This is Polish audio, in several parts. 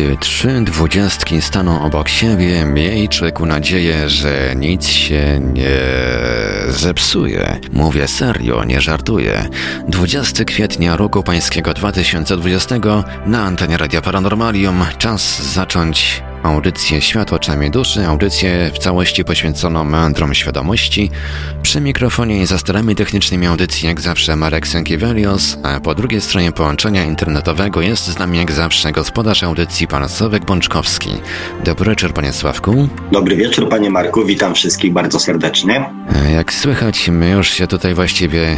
Gdy trzy dwudziestki staną obok siebie, miej człowieku nadzieję, że nic się nie zepsuje. Mówię serio, nie żartuję. 20 kwietnia roku pańskiego 2020 na antenie Radia Paranormalium czas zacząć audycję Świat oczami duszy, audycję w całości poświęconą meandrom świadomości. Przy mikrofonie i za starami technicznymi audycji jak zawsze Marek Sękiewelios, a po drugiej stronie połączenia internetowego jest z nami jak zawsze gospodarz audycji pan Sławek Bączkowski. Dobry wieczór panie Sławku. Dobry wieczór panie Marku, witam wszystkich bardzo serdecznie. Jak słychać, my już się tutaj właściwie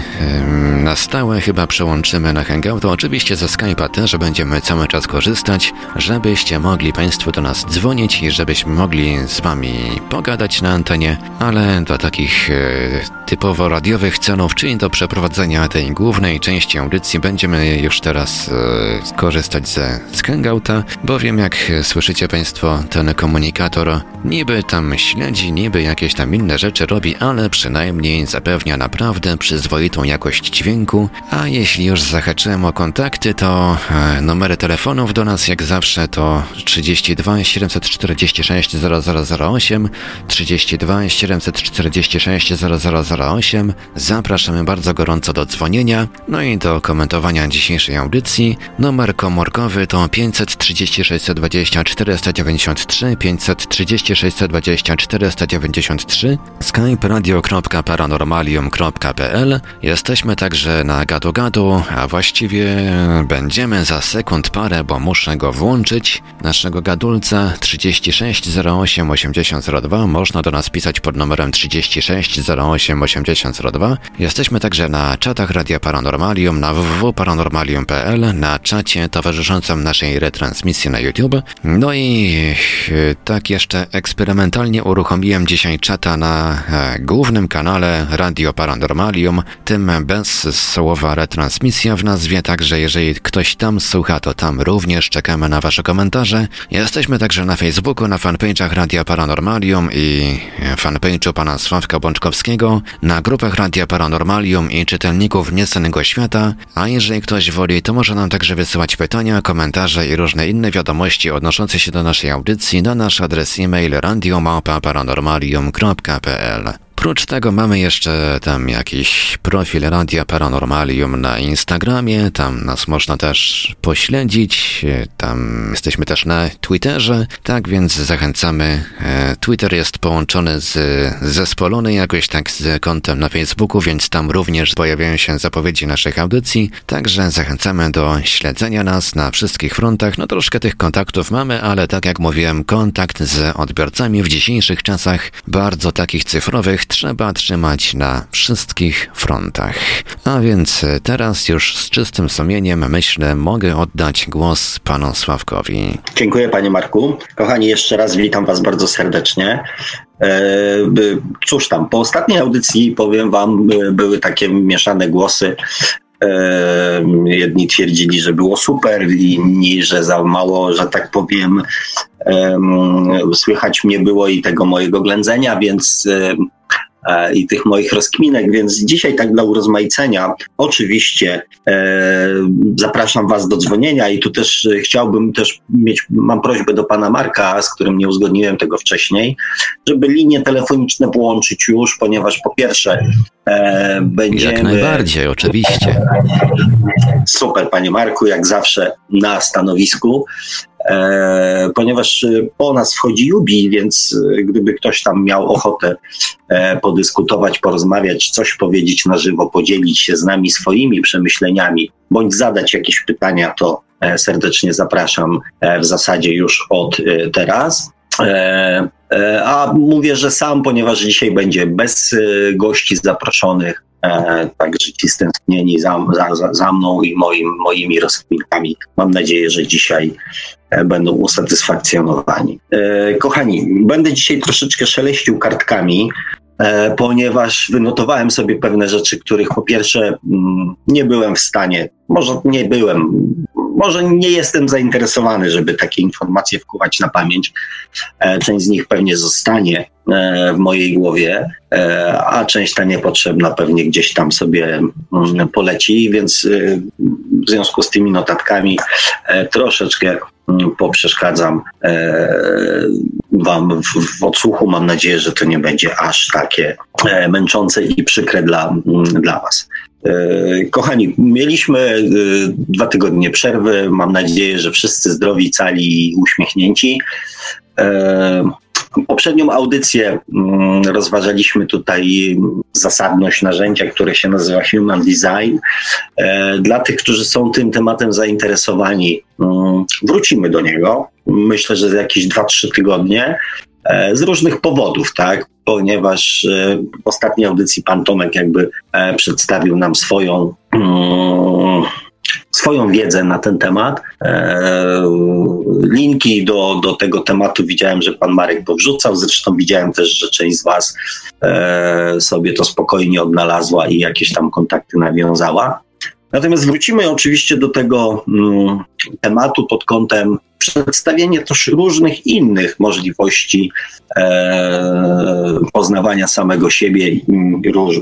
na stałe chyba przełączymy na Hangout. Oczywiście ze Skype'a też będziemy cały czas korzystać, żebyście mogli państwo do nas dzwonić żebyśmy mogli z wami pogadać na antenie, ale do takich e, typowo radiowych celów, czyli do przeprowadzenia tej głównej części audycji będziemy już teraz e, korzystać ze z Hangouta, bowiem jak słyszycie państwo, ten komunikator niby tam śledzi, niby jakieś tam inne rzeczy robi, ale przynajmniej zapewnia naprawdę przyzwoitą jakość dźwięku, a jeśli już zahaczyłem o kontakty, to e, numery telefonów do nas jak zawsze to 32 746 0008 32 746 0008. Zapraszamy bardzo gorąco do dzwonienia, no i do komentowania dzisiejszej audycji. Numer komórkowy to 536 20 493 536 20 493 skype radio.paranormalium.pl Jesteśmy także na gadu gadu, a właściwie będziemy za sekund parę, bo muszę go włączyć, naszego gadulca 36 08 8002. Można do nas pisać pod numerem 36 08 8002. Jesteśmy także na czatach Radia Paranormalium na www.paranormalium.pl, na czacie towarzyszącym naszej retransmisji na YouTube. No i e, tak jeszcze eksperymentalnie uruchomiłem dzisiaj czata na e, głównym kanale Radio Paranormalium, tym bez słowa retransmisja w nazwie, także jeżeli ktoś tam słucha, to tam również czekamy na Wasze komentarze. Jesteśmy także na Facebooku, na fanpage'ach Radia Paranormalium i fanpage'u pana Sławka Bączkowskiego, na grupach Radia Paranormalium i czytelników Niesanego Świata, a jeżeli ktoś woli, to może nam także wysyłać pytania, komentarze i różne inne wiadomości odnoszące się do naszej audycji na nasz adres e-mail radiomapa.paranormalium.pl Oprócz tego mamy jeszcze tam jakiś profil Radia Paranormalium na Instagramie, tam nas można też pośledzić, tam jesteśmy też na Twitterze, tak więc zachęcamy. E, Twitter jest połączony z zespolony jakoś tak z kontem na Facebooku, więc tam również pojawiają się zapowiedzi naszych audycji, także zachęcamy do śledzenia nas na wszystkich frontach. No troszkę tych kontaktów mamy, ale tak jak mówiłem, kontakt z odbiorcami w dzisiejszych czasach bardzo takich cyfrowych trzeba trzymać na wszystkich frontach. A więc teraz już z czystym sumieniem myślę, mogę oddać głos panu Sławkowi. Dziękuję panie Marku. Kochani, jeszcze raz witam was bardzo serdecznie. E, cóż tam, po ostatniej audycji powiem wam, były takie mieszane głosy. Jedni twierdzili, że było super, inni, że za mało, że tak powiem, słychać mnie było i tego mojego ględzenia, więc i tych moich rozkminek, więc dzisiaj tak dla urozmaicenia oczywiście e, zapraszam Was do dzwonienia i tu też chciałbym też mieć, mam prośbę do Pana Marka, z którym nie uzgodniłem tego wcześniej, żeby linie telefoniczne połączyć już, ponieważ po pierwsze e, będziemy... Jak najbardziej, oczywiście. Super, Panie Marku, jak zawsze na stanowisku. E, ponieważ e, po nas wchodzi Jubi, więc e, gdyby ktoś tam miał ochotę podyskutować, porozmawiać, coś powiedzieć na żywo, podzielić się z nami swoimi przemyśleniami, bądź zadać jakieś pytania, to serdecznie zapraszam w zasadzie już od teraz. A mówię, że sam, ponieważ dzisiaj będzie bez gości zaproszonych, także ci stęsknieni za, za, za mną i moim, moimi rozkminkami. Mam nadzieję, że dzisiaj E, będą usatysfakcjonowani. E, kochani, będę dzisiaj troszeczkę szeleścił kartkami, e, ponieważ wynotowałem sobie pewne rzeczy, których po pierwsze mm, nie byłem w stanie, może nie byłem, może nie jestem zainteresowany, żeby takie informacje wkuwać na pamięć. E, część z nich pewnie zostanie e, w mojej głowie, a część ta niepotrzebna pewnie gdzieś tam sobie mm, poleci, więc w związku z tymi notatkami troszeczkę poprzeszkadzam Wam w, w odsłuchu. Mam nadzieję, że to nie będzie aż takie e, męczące i przykre dla, mm, dla Was. E, kochani, mieliśmy e, dwa tygodnie przerwy. Mam nadzieję, że wszyscy zdrowi, cali i uśmiechnięci. Poprzednią audycję mm, rozważaliśmy tutaj zasadność narzędzia, które się nazywa Human Design. Dla tych, którzy są tym tematem zainteresowani, mm, wrócimy do niego myślę, że za jakieś 2-3 tygodnie. E, z różnych powodów, tak? Ponieważ e, w ostatniej audycji pan Tomek jakby e, przedstawił nam swoją, mm, swoją wiedzę na ten temat. Linki do, do tego tematu widziałem, że pan Marek powrzucał. Zresztą widziałem też, że część z was sobie to spokojnie odnalazła i jakieś tam kontakty nawiązała. Natomiast wrócimy oczywiście do tego mm, tematu pod kątem przedstawienia też różnych innych możliwości e, poznawania samego siebie róż,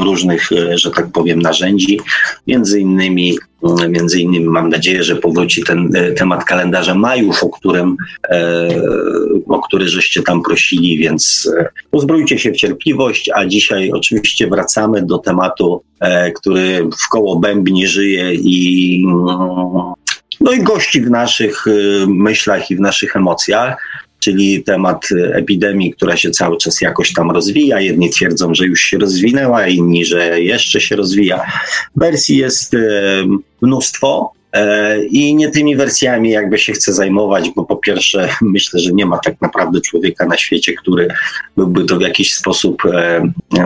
różnych, e, że tak powiem, narzędzi. Między innymi, między innymi mam nadzieję, że powróci ten e, temat kalendarza majów, o którym, e, o który żeście tam prosili, więc e, uzbrójcie się w cierpliwość, a dzisiaj oczywiście wracamy do tematu, e, który w koło bębni żyje i no i gości w naszych y, myślach i w naszych emocjach, czyli temat epidemii, która się cały czas jakoś tam rozwija. Jedni twierdzą, że już się rozwinęła, inni, że jeszcze się rozwija. Wersji jest y, mnóstwo. E, I nie tymi wersjami jakby się chce zajmować, bo po pierwsze myślę, że nie ma tak naprawdę człowieka na świecie, który byłby to w jakiś sposób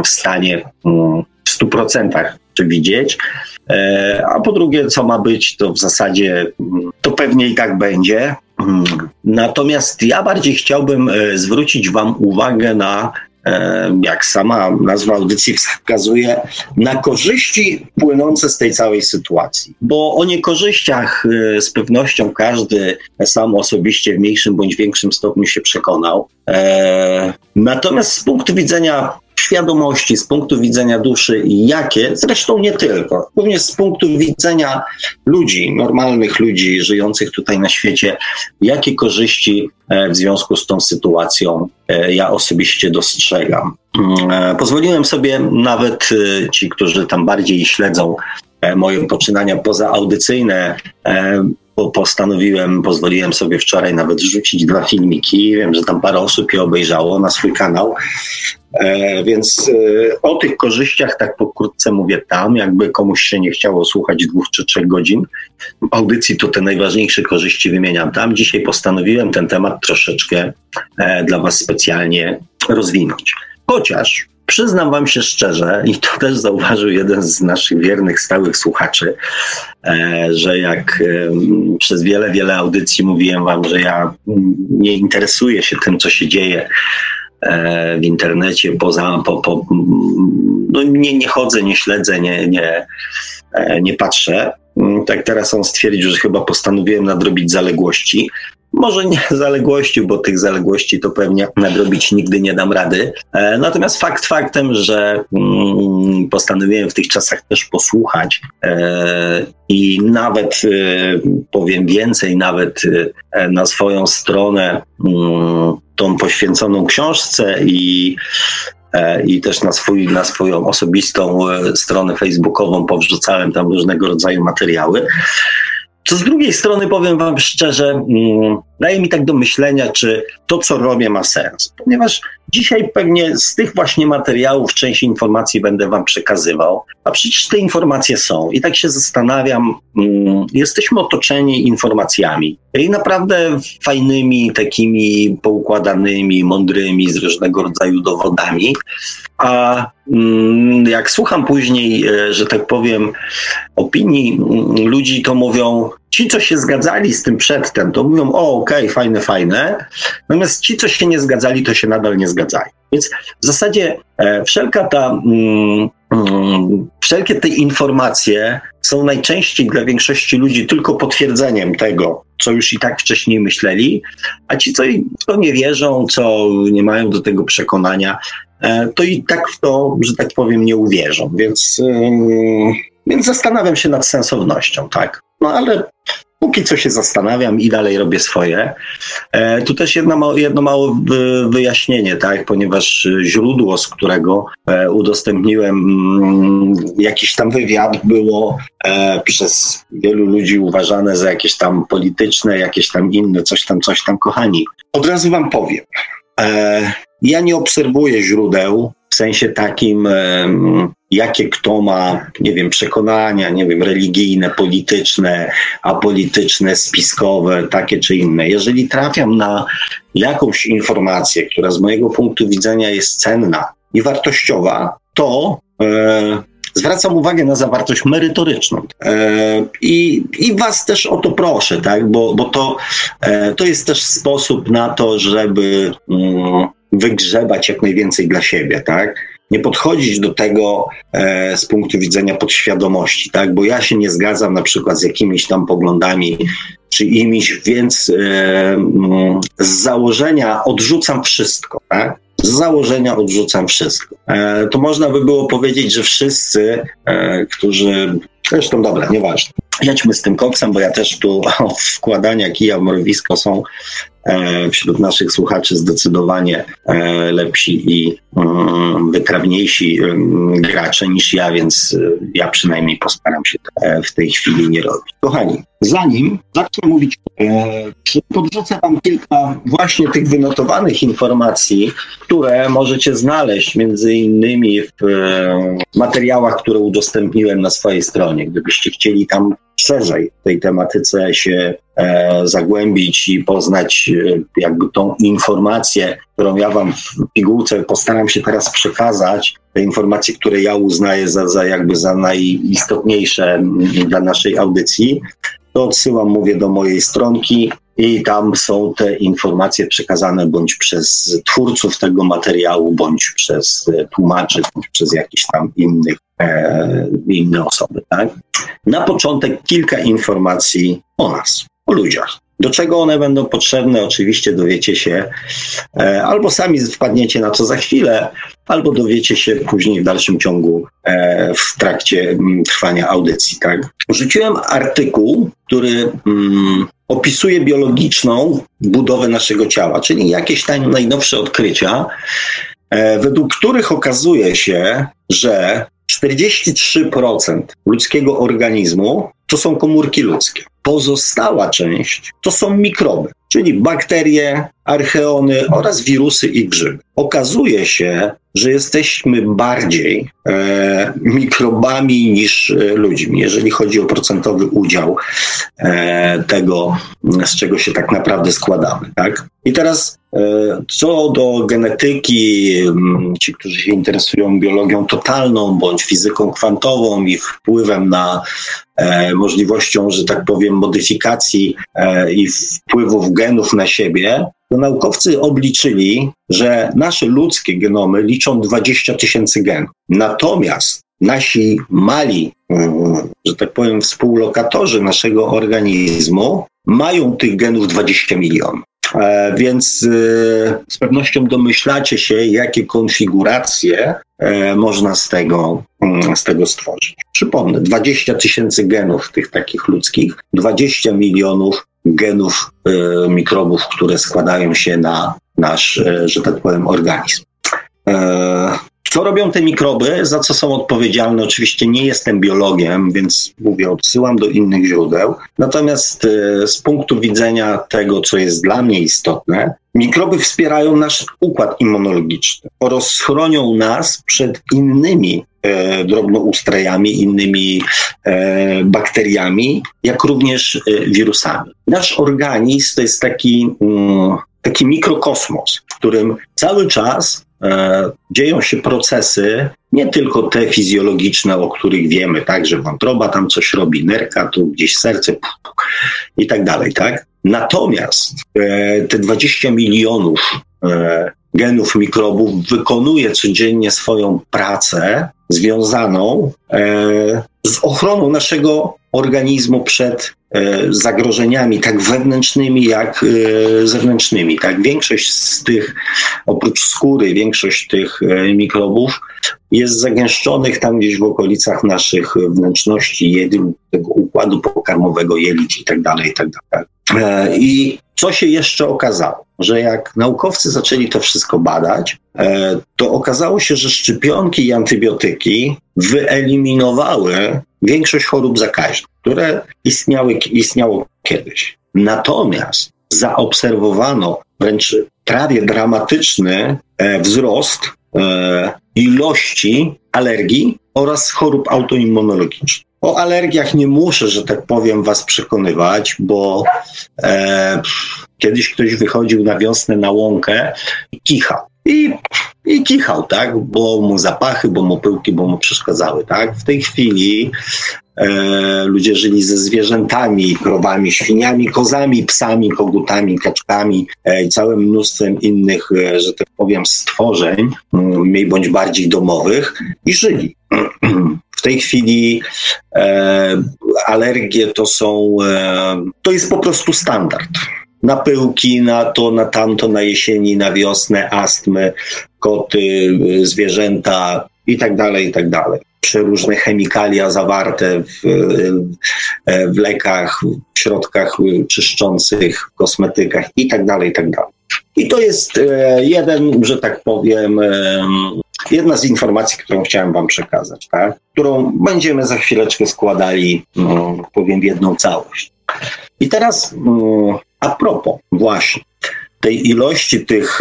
w stanie mm, w stu procentach przewidzieć. E, a po drugie, co ma być, to w zasadzie mm, to pewnie i tak będzie. Mm. Natomiast ja bardziej chciałbym e, zwrócić Wam uwagę na e, jak sama nazwa audycji wskazuje, na korzyści płynące z tej całej sytuacji. Bo o niekorzyściach z pewnością każdy sam osobiście w mniejszym bądź większym stopniu się przekonał. Natomiast z punktu widzenia świadomości, z punktu widzenia duszy jakie, zresztą nie tylko, również z punktu widzenia ludzi, normalnych ludzi żyjących tutaj na świecie, jakie korzyści e, w związku z tą sytuacją e, ja osobiście dostrzegam. Mm, e, pozwoliłem sobie nawet ci, którzy tam bardziej śledzą moje poczynania pozaaudycyjne, postanowiłem, pozwoliłem sobie wczoraj nawet rzucić dwa filmiki. Wiem, że tam parę osób je obejrzało na swój kanał. E, więc e, o tych korzyściach tak pokrótce mówię tam, jakby komuś się nie chciało słuchać dwóch czy trzech godzin audycji, to te najważniejsze korzyści wymieniam tam. Dzisiaj postanowiłem ten temat troszeczkę e, dla Was specjalnie rozwinąć. Chociaż Przyznam Wam się szczerze, i to też zauważył jeden z naszych wiernych, stałych słuchaczy, e, że jak przez wiele, wiele audycji mówiłem Wam, że ja nie interesuję się tym, co się dzieje e, w internecie, poza, po, po, no nie, nie chodzę, nie śledzę, nie, nie, e, nie patrzę. Tak teraz on stwierdził, że chyba postanowiłem nadrobić zaległości. Może nie zaległości, bo tych zaległości to pewnie nadrobić nigdy nie dam rady. E, natomiast fakt faktem, że mm, postanowiłem w tych czasach też posłuchać e, i nawet e, powiem więcej, nawet na swoją stronę mm, tą poświęconą książce i i też na, swój, na swoją osobistą stronę facebookową powrzucałem tam różnego rodzaju materiały. Co z drugiej strony powiem Wam szczerze, mm, daje mi tak do myślenia, czy to, co robię, ma sens. Ponieważ dzisiaj pewnie z tych właśnie materiałów część informacji będę Wam przekazywał, a przecież te informacje są. I tak się zastanawiam, mm, jesteśmy otoczeni informacjami i naprawdę fajnymi, takimi poukładanymi, mądrymi, z różnego rodzaju dowodami. A jak słucham później, e, że tak powiem, opinii ludzi, to mówią, ci, co się zgadzali z tym przedtem, to mówią, o okej, okay, fajne, fajne. Natomiast ci, co się nie zgadzali, to się nadal nie zgadzają. Więc w zasadzie e, wszelka ta, mm, mm, wszelkie te informacje są najczęściej dla większości ludzi tylko potwierdzeniem tego, co już i tak wcześniej myśleli, a ci, co, co nie wierzą, co nie mają do tego przekonania, to i tak w to, że tak powiem, nie uwierzą. Więc, więc zastanawiam się nad sensownością, tak. No ale póki co się zastanawiam i dalej robię swoje. E, tu też jedno, jedno małe wyjaśnienie, tak, ponieważ źródło, z którego e, udostępniłem mm, jakiś tam wywiad, było e, przez wielu ludzi uważane za jakieś tam polityczne, jakieś tam inne, coś tam, coś tam, kochani. Od razu wam powiem. Ja nie obserwuję źródeł w sensie takim, jakie kto ma, nie wiem, przekonania, nie wiem, religijne, polityczne, apolityczne, spiskowe, takie czy inne. Jeżeli trafiam na jakąś informację, która z mojego punktu widzenia jest cenna i wartościowa, to e, zwracam uwagę na zawartość merytoryczną. E, i, I was też o to proszę, tak? bo, bo to, e, to jest też sposób na to, żeby mm, wygrzebać jak najwięcej dla siebie. Tak? nie podchodzić do tego e, z punktu widzenia podświadomości, tak? Bo ja się nie zgadzam na przykład z jakimiś tam poglądami czy imiś, więc e, mm, z założenia odrzucam wszystko, tak? Z założenia odrzucam wszystko. E, to można by było powiedzieć, że wszyscy, e, którzy Zresztą dobra, nieważne. Jedźmy z tym koksem, bo ja też tu wkładania kija w mrowisko są wśród naszych słuchaczy zdecydowanie e, lepsi i mm, wytrawniejsi mm, gracze niż ja, więc e, ja przynajmniej postaram się w tej chwili nie robić. Kochani, zanim zacznę mówić, podrzucę Wam kilka właśnie tych wynotowanych informacji, które możecie znaleźć między innymi w materiałach, które udostępniłem na swojej stronie. Gdybyście chcieli tam szerzej w tej tematyce się e, zagłębić i poznać e, jakby tą informację, którą ja wam w pigułce postaram się teraz przekazać, te informacje, które ja uznaję za, za jakby za najistotniejsze dla naszej audycji, to odsyłam, mówię, do mojej stronki i tam są te informacje przekazane bądź przez twórców tego materiału, bądź przez e, tłumaczy, bądź przez jakichś tam innych e, inne osoby. Tak? Na początek kilka informacji o nas, o ludziach. Do czego one będą potrzebne, oczywiście dowiecie się, e, albo sami wpadniecie na to za chwilę, albo dowiecie się później w dalszym ciągu e, w trakcie mm, trwania audycji. Tak? Rzuciłem artykuł, który mm, opisuje biologiczną budowę naszego ciała, czyli jakieś tam najnowsze odkrycia, e, według których okazuje się, że 43% ludzkiego organizmu to są komórki ludzkie. Pozostała część to są mikroby, czyli bakterie, archeony oraz wirusy i grzyby. Okazuje się, że jesteśmy bardziej e, mikrobami niż e, ludźmi, jeżeli chodzi o procentowy udział e, tego, z czego się tak naprawdę składamy. Tak? I teraz co do genetyki, ci, którzy się interesują biologią totalną bądź fizyką kwantową i wpływem na e, możliwością, że tak powiem, modyfikacji e, i wpływów genów na siebie, to naukowcy obliczyli, że nasze ludzkie genomy liczą 20 tysięcy genów. Natomiast nasi mali, mm, że tak powiem, współlokatorzy naszego organizmu mają tych genów 20 milionów. E, więc e, z pewnością domyślacie się, jakie konfiguracje e, można z tego, mm, z tego stworzyć. Przypomnę, 20 tysięcy genów tych takich ludzkich, 20 milionów genów mikrobów, które składają się na nasz, że tak powiem, organizm. Co robią te mikroby, za co są odpowiedzialne? Oczywiście nie jestem biologiem, więc mówię, odsyłam do innych źródeł. Natomiast e, z punktu widzenia tego, co jest dla mnie istotne, mikroby wspierają nasz układ immunologiczny oraz chronią nas przed innymi e, drobnoustrajami, innymi e, bakteriami, jak również e, wirusami. Nasz organizm to jest taki, mm, taki mikrokosmos, w którym cały czas dzieją się procesy, nie tylko te fizjologiczne, o których wiemy, tak, że wątroba tam coś robi, nerka, tu gdzieś serce puk, puk, i tak dalej, tak? Natomiast e, te 20 milionów e, genów mikrobów wykonuje codziennie swoją pracę związaną e, z ochroną naszego organizmu przed e, zagrożeniami tak wewnętrznymi, jak e, zewnętrznymi. Tak? Większość z tych, oprócz skóry, większość tych e, mikrobów jest zagęszczonych tam gdzieś w okolicach naszych wnętrzności, tego układu pokarmowego, jelit i tak dalej, i tak dalej. I co się jeszcze okazało? Że jak naukowcy zaczęli to wszystko badać, to okazało się, że szczepionki i antybiotyki wyeliminowały większość chorób zakaźnych, które istniały, istniało kiedyś. Natomiast zaobserwowano wręcz prawie dramatyczny e, wzrost e, ilości alergii oraz chorób autoimmunologicznych. O alergiach nie muszę, że tak powiem, was przekonywać, bo e, kiedyś ktoś wychodził na wiosnę na łąkę i kichał. I, I kichał, tak, bo mu zapachy, bo mu pyłki, bo mu przeszkadzały, tak. W tej chwili e, ludzie żyli ze zwierzętami, krowami, świniami, kozami, psami, kogutami, kaczkami e, i całym mnóstwem innych, e, że tak powiem, stworzeń, mniej bądź bardziej domowych i żyli. W tej chwili e, alergie to są, e, to jest po prostu standard na pyłki, na to, na tamto, na jesieni, na wiosnę, astmy, koty, y, zwierzęta i tak dalej, i tak dalej. Przeróżne chemikalia zawarte w, y, w lekach, w środkach czyszczących, w kosmetykach i tak dalej, i tak dalej. I to jest jeden, że tak powiem, jedna z informacji, którą chciałem Wam przekazać, tak? którą będziemy za chwileczkę składali, no, powiem, w jedną całość. I teraz mm, a propos właśnie tej ilości tych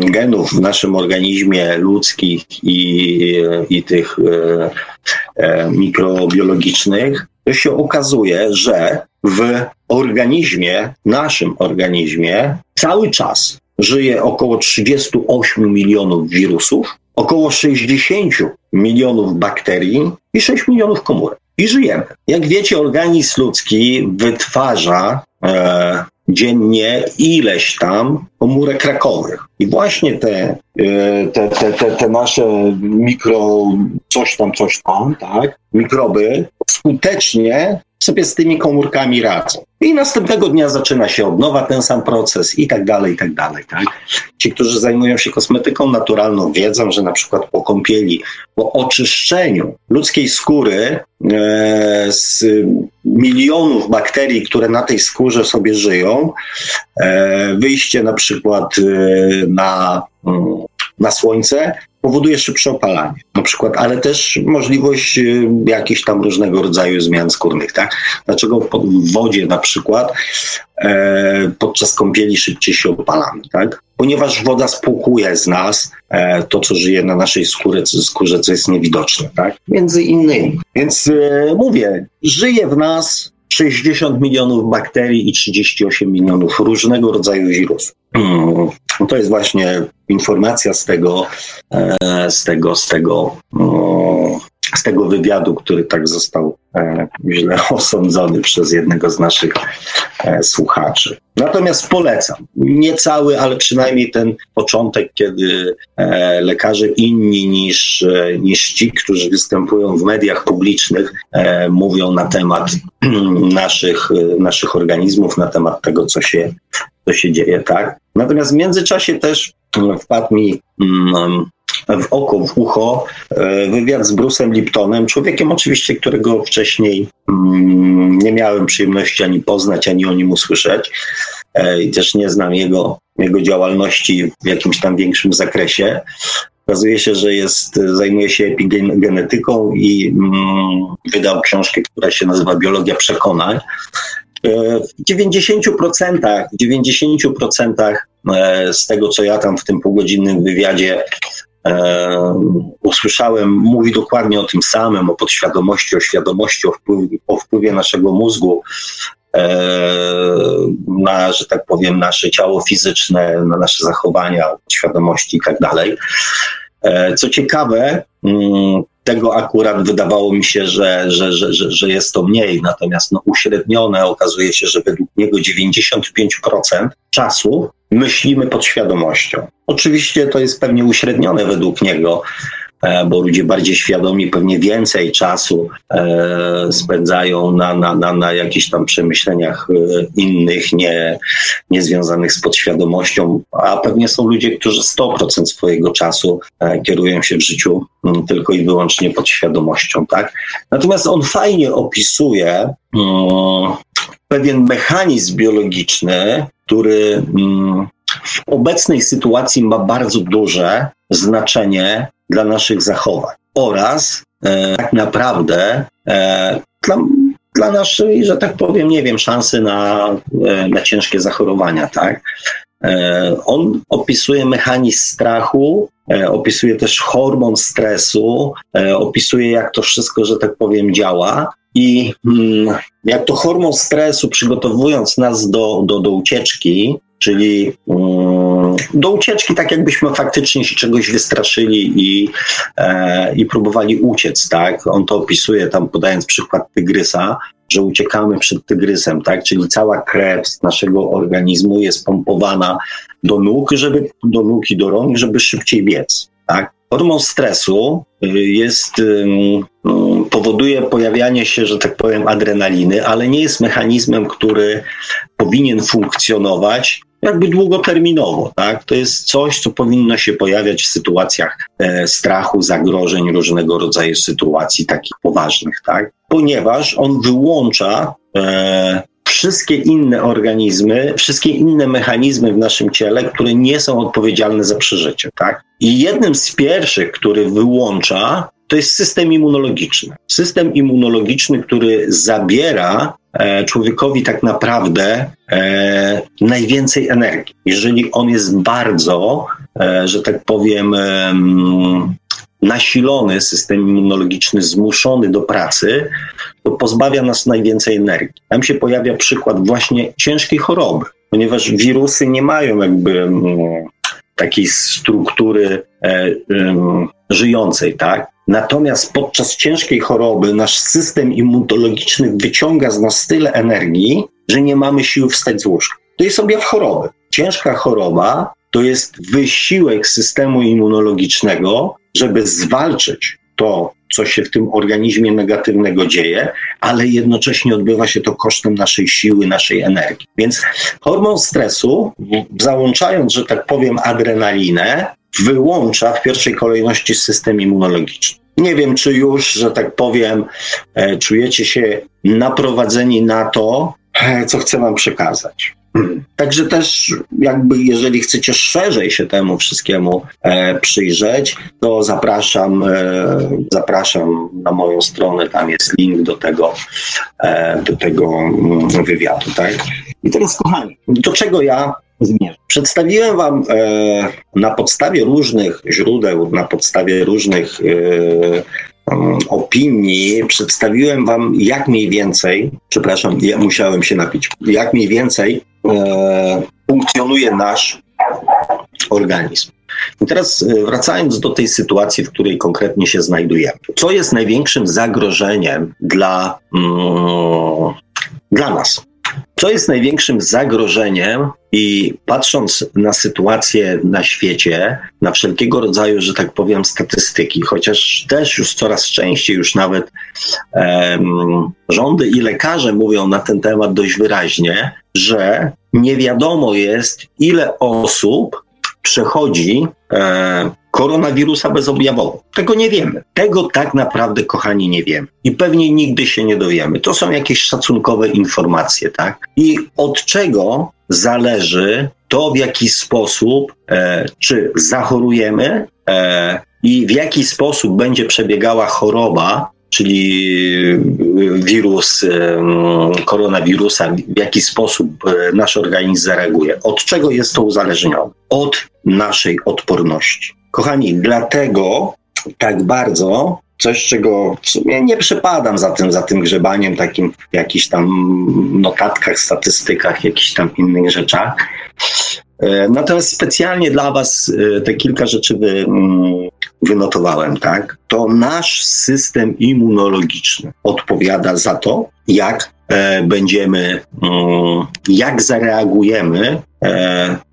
genów w naszym organizmie ludzkich i, i tych e, e, mikrobiologicznych, to się okazuje, że w organizmie, naszym organizmie, cały czas żyje około 38 milionów wirusów, około 60 milionów bakterii i 6 milionów komórek. I żyjemy. Jak wiecie, organizm ludzki wytwarza e, dziennie ileś tam komórek rakowych. I właśnie te, e, te, te, te, te nasze mikro, coś tam, coś tam, tak, mikroby skutecznie sobie z tymi komórkami radzą. I następnego dnia zaczyna się od nowa ten sam proces i tak dalej, i tak dalej. Tak? Ci, którzy zajmują się kosmetyką naturalną, wiedzą, że na przykład po kąpieli, po oczyszczeniu ludzkiej skóry e, z milionów bakterii, które na tej skórze sobie żyją, e, wyjście na przykład e, na, mm, na słońce powoduje szybsze opalanie, na przykład, ale też możliwość y, jakichś tam różnego rodzaju zmian skórnych, tak? Dlaczego w wodzie na przykład e, podczas kąpieli szybciej się opalamy, tak? Ponieważ woda spłukuje z nas e, to, co żyje na naszej skórze, skórze, co jest niewidoczne, tak? Między innymi. Więc e, mówię, żyje w nas 60 milionów bakterii i 38 milionów różnego rodzaju wirusów. Hmm. To jest właśnie informacja z tego, e, z tego, z tego, z tego wywiadu, który tak został e, źle osądzony przez jednego z naszych e, słuchaczy. Natomiast polecam. Nie cały, ale przynajmniej ten początek, kiedy lekarze inni niż, niż ci, którzy występują w mediach publicznych, mówią na temat naszych, naszych organizmów, na temat tego, co się, co się dzieje, tak? Natomiast w międzyczasie też wpadł mi mm, w oko, w ucho e, wywiad z Bruce'em Liptonem, człowiekiem oczywiście, którego wcześniej mm, nie miałem przyjemności ani poznać, ani o nim usłyszeć e, i też nie znam jego, jego działalności w jakimś tam większym zakresie. Okazuje się, że jest, zajmuje się epigenetyką i mm, wydał książkę, która się nazywa Biologia Przekonań. E, w 90%, w 90% e, z tego, co ja tam w tym półgodzinnym wywiadzie e, usłyszałem, mówi dokładnie o tym samym, o podświadomości, o świadomości, o wpływie, o wpływie naszego mózgu na, że tak powiem, nasze ciało fizyczne, na nasze zachowania, świadomości i tak dalej. Co ciekawe, mm, tego akurat wydawało mi się, że, że, że, że, że jest to mniej, natomiast no, uśrednione okazuje się, że według niego 95% czasu myślimy pod świadomością. Oczywiście to jest pewnie uśrednione według niego, bo ludzie bardziej świadomi pewnie więcej czasu e, spędzają na, na, na, na jakichś tam przemyśleniach e, innych, nie, nie związanych z podświadomością, a pewnie są ludzie, którzy 100% swojego czasu kierują się w życiu mm, tylko i wyłącznie podświadomością, tak? Natomiast on fajnie opisuje um, pewien mechanizm biologiczny, który um, w obecnej sytuacji ma bardzo duże znaczenie dla naszych zachowań oraz e, tak naprawdę e, dla, dla naszej, że tak powiem, nie wiem, szansy na, e, na ciężkie zachorowania, tak? E, on opisuje mechanizm strachu, e, opisuje też hormon stresu, e, opisuje jak to wszystko, że tak powiem, działa. I mm, jak to hormon stresu, przygotowując nas do, do, do ucieczki, czyli um, do ucieczki, tak jakbyśmy faktycznie się czegoś wystraszyli i, e, i próbowali uciec, tak? On to opisuje tam podając przykład tygrysa, że uciekamy przed tygrysem, tak? Czyli cała krew z naszego organizmu jest pompowana do nóg, żeby, do nóg i do rąk, żeby szybciej biec, tak? Hormon stresu y, jest, powoduje pojawianie się, że tak powiem, adrenaliny, ale nie jest mechanizmem, który powinien funkcjonować jakby długoterminowo, tak? To jest coś, co powinno się pojawiać w sytuacjach e, strachu, zagrożeń, różnego rodzaju sytuacji takich poważnych, tak? Ponieważ on wyłącza e, wszystkie inne organizmy, wszystkie inne mechanizmy w naszym ciele, które nie są odpowiedzialne za przeżycie, tak? I jednym z pierwszych, który wyłącza, to jest system immunologiczny. System immunologiczny, który zabiera człowiekowi tak naprawdę e, najwięcej energii. Jeżeli on jest bardzo, e, że tak powiem, nasilony system immunologiczny, zmuszony do pracy, to pozbawia nas najwięcej energii. Tam się pojawia przykład właśnie ciężkiej choroby, ponieważ wirusy nie mają jakby takiej struktury e, żyjącej, tak? Natomiast podczas ciężkiej choroby nasz system immunologiczny wyciąga z nas tyle energii, że nie mamy siły wstać z łóżka. To jest objaw choroby. Ciężka choroba to jest wysiłek systemu immunologicznego, żeby zwalczyć to, co się w tym organizmie negatywnego dzieje, ale jednocześnie odbywa się to kosztem naszej siły, naszej energii. Więc hormon stresu, załączając, że tak powiem, adrenalinę, wyłącza w pierwszej kolejności system immunologiczny. Nie wiem, czy już, że tak powiem, e, czujecie się naprowadzeni na to, e, co chcę Wam przekazać. Także też jakby jeżeli chcecie szerzej się temu wszystkiemu e, przyjrzeć, to zapraszam, e, zapraszam na moją stronę, tam jest link do tego, e, do tego mm, wywiadu. Tak? I teraz kochani, do czego ja zmierzam? Przedstawiłem Wam e, na podstawie różnych źródeł, na podstawie różnych e, opinii przedstawiłem Wam, jak mniej więcej, przepraszam, ja musiałem się napić, jak mniej więcej e, funkcjonuje nasz organizm. I teraz e, wracając do tej sytuacji, w której konkretnie się znajdujemy. Co jest największym zagrożeniem dla, mm, dla nas? Co jest największym zagrożeniem i patrząc na sytuację na świecie, na wszelkiego rodzaju, że tak powiem, statystyki, chociaż też już coraz częściej, już nawet um, rządy i lekarze mówią na ten temat dość wyraźnie, że nie wiadomo jest, ile osób przechodzi e, koronawirusa bezobjawowo. Tego nie wiemy. Tego tak naprawdę, kochani, nie wiemy. I pewnie nigdy się nie dowiemy. To są jakieś szacunkowe informacje, tak? I od czego zależy to, w jaki sposób, e, czy zachorujemy e, i w jaki sposób będzie przebiegała choroba, czyli wirus, e, koronawirusa, w jaki sposób e, nasz organizm zareaguje. Od czego jest to uzależnione? Od naszej odporności. Kochani, dlatego tak bardzo coś, czego w sumie nie przepadam za tym, za tym grzebaniem takim w jakichś tam notatkach, statystykach, jakichś tam innych rzeczach. E, natomiast specjalnie dla Was e, te kilka rzeczy wy, mm, wynotowałem, tak? To nasz system immunologiczny odpowiada za to, jak e, będziemy, mm, jak zareagujemy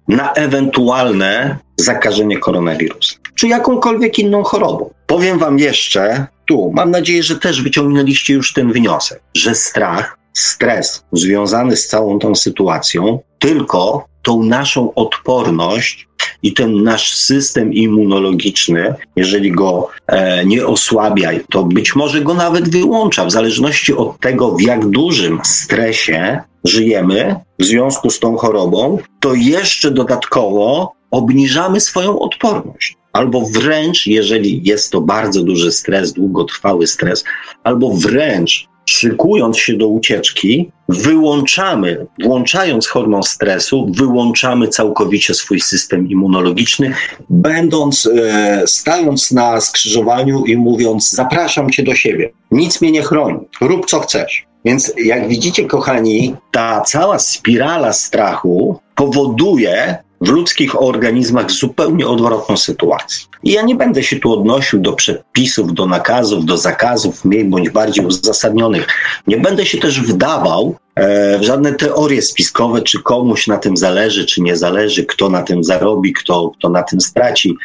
na ewentualne zakażenie koronawirusem, czy jakąkolwiek inną chorobą. Powiem Wam jeszcze, tu, mam nadzieję, że też wyciągnęliście już ten wniosek, że strach, stres związany z całą tą sytuacją tylko tą naszą odporność i ten nasz system immunologiczny, jeżeli go e, nie osłabia, to być może go nawet wyłącza, w zależności od tego, w jak dużym stresie żyjemy w związku z tą chorobą, to jeszcze dodatkowo obniżamy swoją odporność. Albo wręcz, jeżeli jest to bardzo duży stres, długotrwały stres, albo wręcz szykując się do ucieczki, wyłączamy, włączając hormon stresu, wyłączamy całkowicie swój system immunologiczny, będąc, e, stając na skrzyżowaniu i mówiąc: Zapraszam cię do siebie, nic mnie nie chroni, rób co chcesz. Więc jak widzicie, kochani, ta cała spirala strachu powoduje, w ludzkich organizmach zupełnie odwrotną sytuację. I ja nie będę się tu odnosił do przepisów, do nakazów, do zakazów, mniej bądź bardziej uzasadnionych. Nie będę się też wdawał e, w żadne teorie spiskowe, czy komuś na tym zależy, czy nie zależy, kto na tym zarobi, kto, kto na tym straci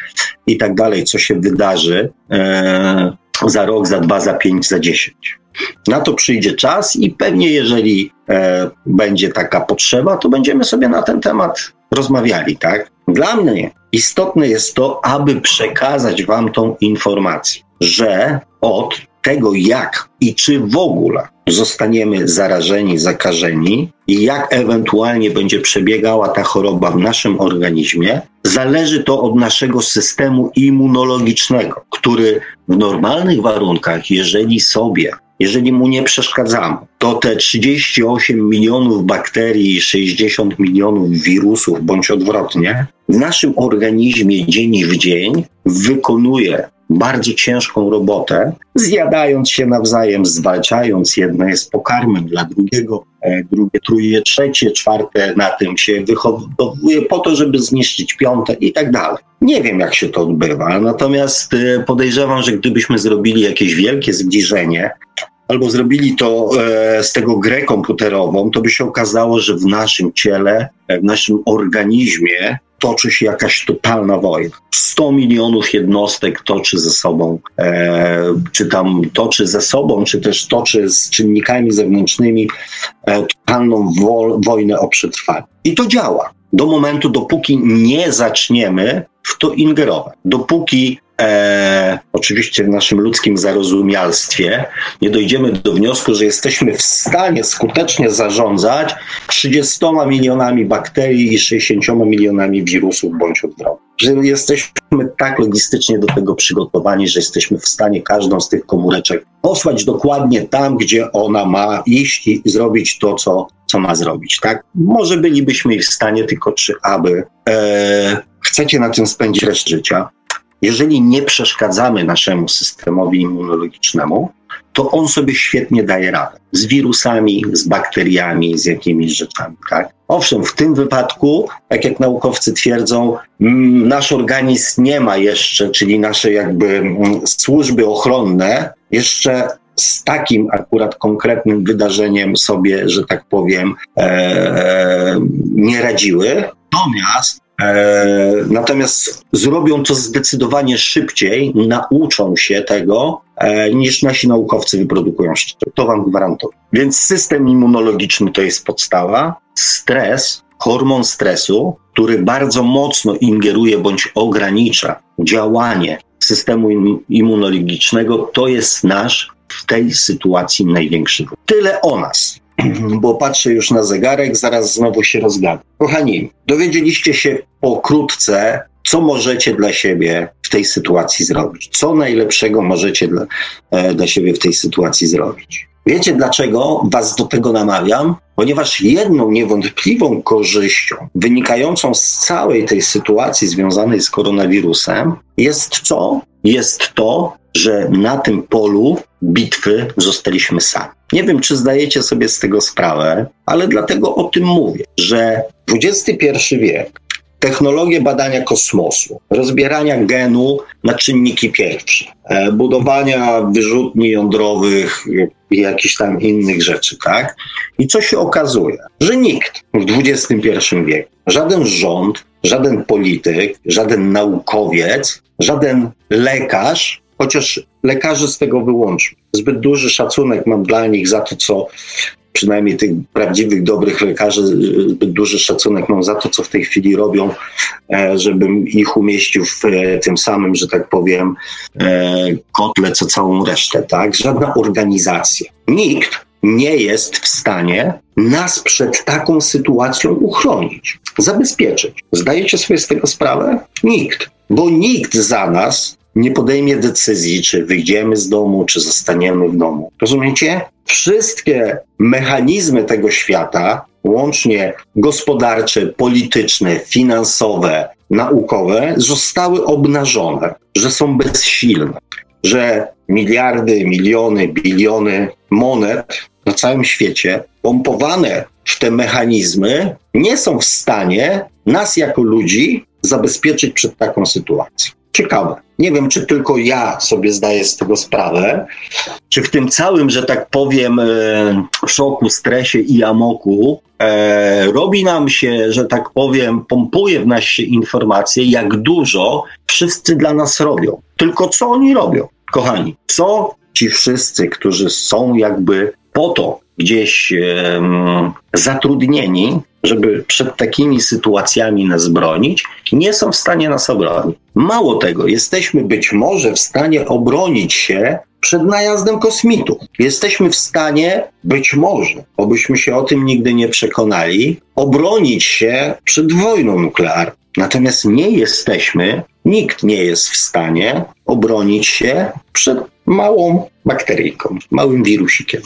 i tak dalej, co się wydarzy e, za rok, za dwa, za pięć, za dziesięć. Na to przyjdzie czas i pewnie, jeżeli e, będzie taka potrzeba, to będziemy sobie na ten temat rozmawiali, tak? Dla mnie istotne jest to, aby przekazać Wam tą informację, że od tego, jak i czy w ogóle zostaniemy zarażeni, zakażeni i jak ewentualnie będzie przebiegała ta choroba w naszym organizmie, zależy to od naszego systemu immunologicznego, który w normalnych warunkach, jeżeli sobie jeżeli mu nie przeszkadzamy, to te 38 milionów bakterii, 60 milionów wirusów, bądź odwrotnie, w naszym organizmie dzień w dzień wykonuje bardzo ciężką robotę, zjadając się nawzajem, zwalczając. Jedno jest pokarmem dla drugiego, e, drugie truje trzecie, czwarte na tym się wychowuje po to, żeby zniszczyć piąte i tak dalej. Nie wiem, jak się to odbywa, natomiast e, podejrzewam, że gdybyśmy zrobili jakieś wielkie zbliżenie, albo zrobili to e, z tego grę komputerową, to by się okazało, że w naszym ciele, w naszym organizmie toczy się jakaś totalna wojna. 100 milionów jednostek toczy ze sobą, e, czy tam toczy ze sobą, czy też toczy z czynnikami zewnętrznymi e, totalną wo wojnę o przetrwanie. I to działa. Do momentu, dopóki nie zaczniemy w to ingerować. Dopóki e, oczywiście w naszym ludzkim zarozumialstwie, nie dojdziemy do wniosku, że jesteśmy w stanie skutecznie zarządzać 30 milionami bakterii i 60 milionami wirusów bądź odwrotnie. Że jesteśmy tak logistycznie do tego przygotowani, że jesteśmy w stanie każdą z tych komóreczek posłać dokładnie tam, gdzie ona ma iść i zrobić to, co, co ma zrobić. Tak? Może bylibyśmy w stanie, tylko czy aby e, chcecie na tym spędzić resztę życia, jeżeli nie przeszkadzamy naszemu systemowi immunologicznemu, to on sobie świetnie daje radę z wirusami, z bakteriami, z jakimiś rzeczami. Tak? Owszem, w tym wypadku, tak jak naukowcy twierdzą, mm, nasz organizm nie ma jeszcze, czyli nasze jakby mm, służby ochronne, jeszcze z takim akurat konkretnym wydarzeniem sobie, że tak powiem, e, e, nie radziły. Natomiast natomiast zrobią to zdecydowanie szybciej, nauczą się tego, e, niż nasi naukowcy wyprodukują szczep. To wam gwarantuję. Więc system immunologiczny to jest podstawa. Stres, hormon stresu, który bardzo mocno ingeruje bądź ogranicza działanie systemu immunologicznego, to jest nasz w tej sytuacji największy. Tyle o nas. bo patrzę już na zegarek, zaraz znowu się rozgadam. Kochani, dowiedzieliście się pokrótce, co możecie dla siebie w tej sytuacji zrobić. Co najlepszego możecie dla, e, dla siebie w tej sytuacji zrobić. Wiecie dlaczego Was do tego namawiam? Ponieważ jedną niewątpliwą korzyścią wynikającą z całej tej sytuacji związanej z koronawirusem jest co? Jest to, że na tym polu bitwy zostaliśmy sami. Nie wiem, czy zdajecie sobie z tego sprawę, ale dlatego o tym mówię, że XXI wiek technologie badania kosmosu, rozbierania genu na czynniki pierwsze, e, budowania wyrzutni jądrowych i jakichś tam innych rzeczy, tak? I co się okazuje? Że nikt w XXI wieku, żaden rząd, żaden polityk, żaden naukowiec, żaden lekarz, chociaż lekarzy z tego wyłączył. Zbyt duży szacunek mam dla nich za to, co przynajmniej tych prawdziwych, dobrych lekarzy, zbyt duży szacunek mam za to, co w tej chwili robią, e, żebym ich umieścił w e, tym samym, że tak powiem, e, kotle, co całą resztę, tak? Żadna organizacja. Nikt nie jest w stanie nas przed taką sytuacją uchronić, zabezpieczyć. Zdajecie sobie z tego sprawę? Nikt. Bo nikt za nas nie podejmie decyzji, czy wyjdziemy z domu, czy zostaniemy w domu. Rozumiecie? Wszystkie mechanizmy tego świata, łącznie gospodarcze, polityczne, finansowe, naukowe, zostały obnażone, że są bezsilne, że miliardy, miliony, biliony monet na całym świecie pompowane w te mechanizmy nie są w stanie nas jako ludzi zabezpieczyć przed taką sytuacją. Ciekawe. Nie wiem, czy tylko ja sobie zdaję z tego sprawę, czy w tym całym, że tak powiem, e, szoku, stresie i amoku e, robi nam się, że tak powiem, pompuje w nas się informacje, jak dużo wszyscy dla nas robią. Tylko co oni robią, kochani? Co ci wszyscy, którzy są jakby po to gdzieś zatrudnieni, żeby przed takimi sytuacjami nas bronić, nie są w stanie nas obronić. Mało tego, jesteśmy być może w stanie obronić się przed najazdem kosmitów. Jesteśmy w stanie, być może, obyśmy się o tym nigdy nie przekonali, obronić się przed wojną nuklearną. Natomiast nie jesteśmy, nikt nie jest w stanie obronić się przed małą bakteryjką, małym wirusikiem.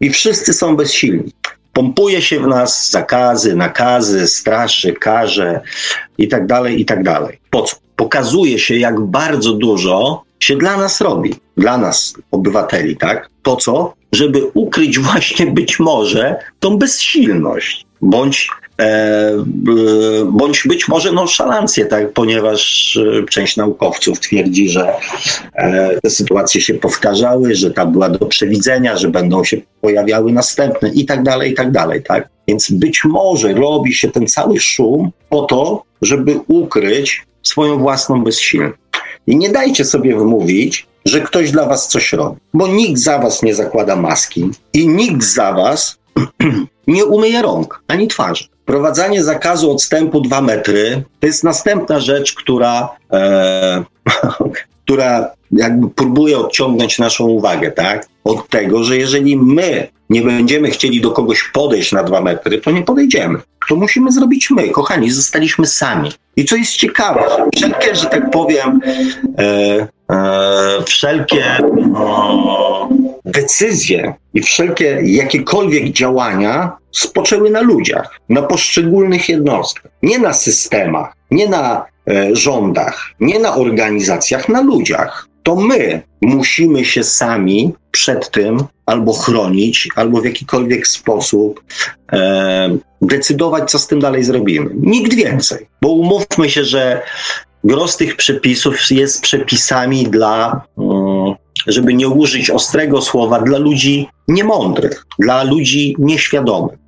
I wszyscy są bezsilni pompuje się w nas zakazy, nakazy, straszy, karze i tak dalej, i tak. Po co? Pokazuje się, jak bardzo dużo się dla nas robi, dla nas, obywateli, tak? Po co? Żeby ukryć właśnie być może tą bezsilność, bądź bądź być może nonszalancję, tak, ponieważ e, część naukowców twierdzi, że te sytuacje się powtarzały, że ta była do przewidzenia, że będą się pojawiały następne i tak dalej, i tak dalej, tak. Więc być może robi się ten cały szum po to, żeby ukryć swoją własną bezsilność. I nie dajcie sobie wmówić, że ktoś dla was coś robi, bo nikt za was nie zakłada maski i nikt za was nie umyje rąk ani twarzy. Wprowadzanie zakazu odstępu 2 metry to jest następna rzecz, która, e, która jakby próbuje odciągnąć naszą uwagę, tak? Od tego, że jeżeli my nie będziemy chcieli do kogoś podejść na dwa metry, to nie podejdziemy. To musimy zrobić my. Kochani, zostaliśmy sami. I co jest ciekawe, wszelkie, że tak powiem, e, e, wszelkie decyzje i wszelkie jakiekolwiek działania spoczęły na ludziach, na poszczególnych jednostkach, nie na systemach, nie na e, rządach, nie na organizacjach, na ludziach. To my musimy się sami przed tym albo chronić, albo w jakikolwiek sposób e, decydować, co z tym dalej zrobimy. Nikt więcej, bo umówmy się, że gros tych przepisów jest przepisami dla. Um, żeby nie użyć ostrego słowa, dla ludzi niemądrych, dla ludzi nieświadomych.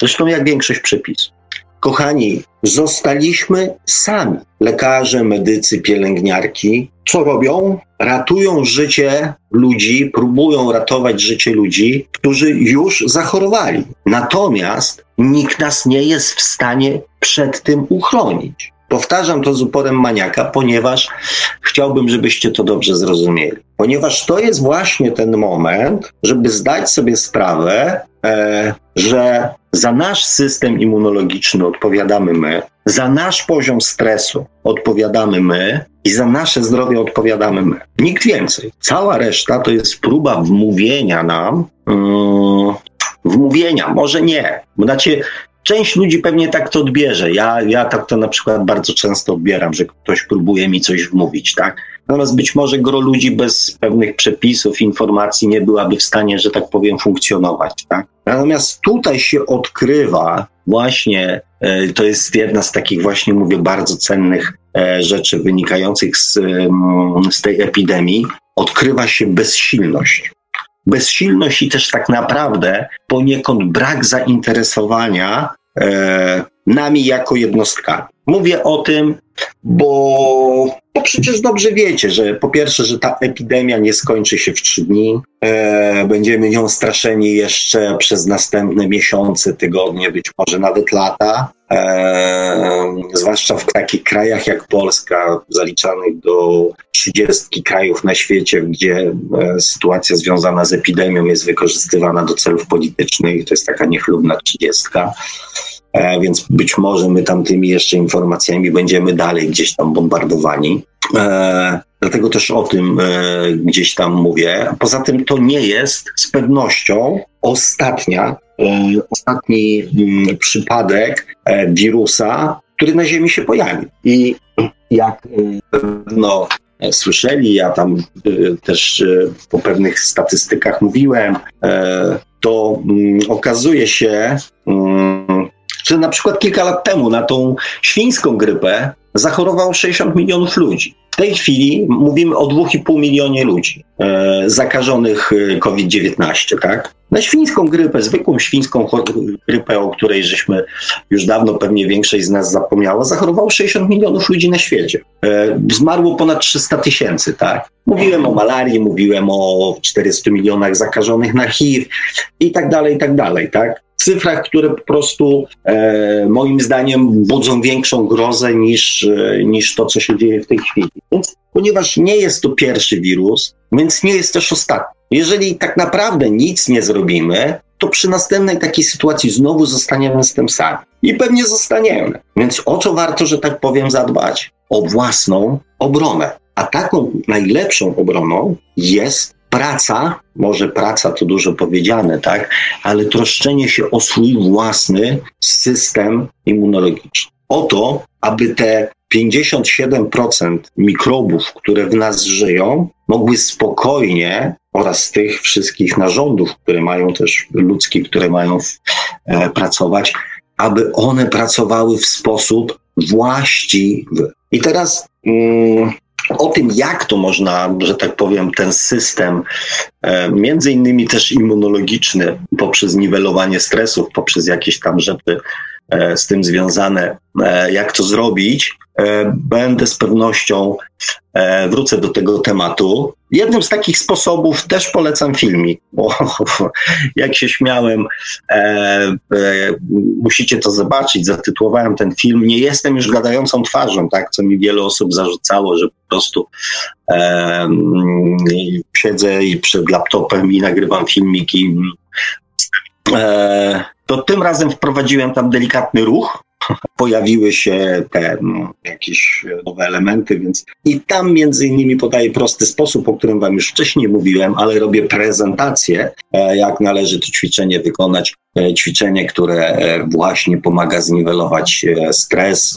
Zresztą jak większość przepisów. Kochani, zostaliśmy sami. Lekarze, medycy, pielęgniarki. Co robią? Ratują życie ludzi, próbują ratować życie ludzi, którzy już zachorowali. Natomiast nikt nas nie jest w stanie przed tym uchronić. Powtarzam to z uporem maniaka, ponieważ chciałbym, żebyście to dobrze zrozumieli. Ponieważ to jest właśnie ten moment, żeby zdać sobie sprawę, e, że za nasz system immunologiczny odpowiadamy my, za nasz poziom stresu odpowiadamy my i za nasze zdrowie odpowiadamy my. Nikt więcej. Cała reszta to jest próba wmówienia nam, yy, wmówienia, może nie. Znaczy, Część ludzi pewnie tak to odbierze. Ja, ja tak to na przykład bardzo często odbieram, że ktoś próbuje mi coś wmówić, tak? Natomiast być może gro ludzi bez pewnych przepisów, informacji nie byłaby w stanie, że tak powiem, funkcjonować. Tak? Natomiast tutaj się odkrywa właśnie, e, to jest jedna z takich właśnie, mówię, bardzo cennych e, rzeczy wynikających z, z tej epidemii, odkrywa się bezsilność bezsilność i też tak naprawdę poniekąd brak zainteresowania e, nami jako jednostkami. Mówię o tym, bo, bo przecież dobrze wiecie, że po pierwsze, że ta epidemia nie skończy się w trzy dni. E, będziemy nią straszeni jeszcze przez następne miesiące, tygodnie, być może nawet lata. Zwłaszcza w takich krajach jak Polska, zaliczanych do 30 krajów na świecie, gdzie e, sytuacja związana z epidemią jest wykorzystywana do celów politycznych. To jest taka niechlubna trzydziestka. E, więc być może my tam tymi jeszcze informacjami będziemy dalej gdzieś tam bombardowani. E, dlatego też o tym gdzieś tam mówię. Poza tym to nie jest z pewnością ostatnia, ostatni mm, przypadek wirusa, który na Ziemi się pojawił. I jak no, słyszeli, ja tam też po pewnych statystykach mówiłem, to mm, okazuje się, mm, że na przykład kilka lat temu na tą świńską grypę zachorowało 60 milionów ludzi. W tej chwili mówimy o 2,5 milionie ludzi e, zakażonych e, COVID-19, tak? Na świńską grypę, zwykłą świńską grypę, o której żeśmy już dawno pewnie większość z nas zapomniała, zachorowało 60 milionów ludzi na świecie. E, zmarło ponad 300 tysięcy, tak? Mówiłem o malarii, mówiłem o 400 milionach zakażonych na HIV i tak dalej, i tak dalej, tak? cyfrach, które po prostu e, moim zdaniem budzą większą grozę niż, e, niż to, co się dzieje w tej chwili. Ponieważ nie jest to pierwszy wirus, więc nie jest też ostatni. Jeżeli tak naprawdę nic nie zrobimy, to przy następnej takiej sytuacji znowu zostaniemy z tym sami. I pewnie zostaniemy. Więc o co warto, że tak powiem, zadbać? O własną obronę. A taką najlepszą obroną jest praca, może praca to dużo powiedziane, tak, ale troszczenie się o swój własny system immunologiczny. O to, aby te 57% mikrobów, które w nas żyją, mogły spokojnie oraz tych wszystkich narządów, które mają też ludzkie, które mają e, pracować, aby one pracowały w sposób właściwy. I teraz mm, o tym, jak to można, że tak powiem, ten system, e, między innymi też immunologiczny, poprzez niwelowanie stresów, poprzez jakieś tam rzeczy z tym związane, e, jak to zrobić, będę z pewnością E, wrócę do tego tematu. Jednym z takich sposobów też polecam filmik, bo jak się śmiałem, e, e, musicie to zobaczyć. Zatytułowałem ten film Nie jestem już gadającą twarzą, tak, co mi wiele osób zarzucało, że po prostu e, siedzę i przed laptopem i nagrywam filmiki. E, to tym razem wprowadziłem tam delikatny ruch, pojawiły się te no, jakieś nowe elementy, więc i tam między innymi podaję prosty sposób, o którym wam już wcześniej mówiłem, ale robię prezentację, e, jak należy to ćwiczenie wykonać. E, ćwiczenie, które e, właśnie pomaga zniwelować stres,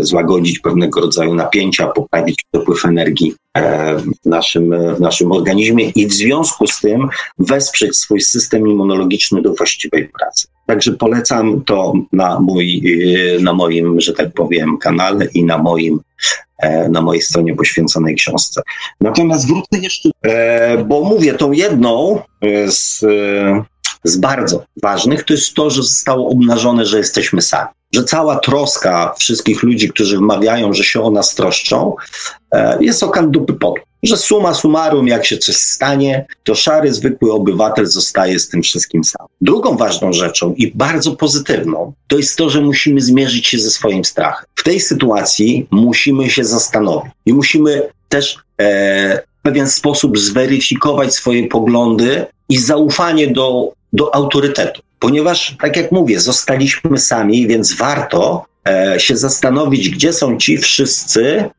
złagodzić pewnego rodzaju napięcia, poprawić dopływ energii w naszym, w naszym organizmie i w związku z tym wesprzeć swój system immunologiczny do właściwej pracy. Także polecam to na, mój, y, na moim, że tak powiem, kanale i na moim e, na mojej stronie poświęconej książce. Natomiast wrócę jeszcze, e, bo mówię tą jedną e, z, z bardzo ważnych, to jest to, że zostało obnażone, że jesteśmy sami. Że cała troska wszystkich ludzi, którzy wmawiają, że się o nas troszczą, jest okan dupy pod że suma summarum, jak się coś stanie, to szary, zwykły obywatel zostaje z tym wszystkim sam. Drugą ważną rzeczą i bardzo pozytywną, to jest to, że musimy zmierzyć się ze swoim strachem. W tej sytuacji musimy się zastanowić i musimy też e, w pewien sposób zweryfikować swoje poglądy i zaufanie do, do autorytetu. Ponieważ, tak jak mówię, zostaliśmy sami, więc warto E, się zastanowić, gdzie są ci wszyscy,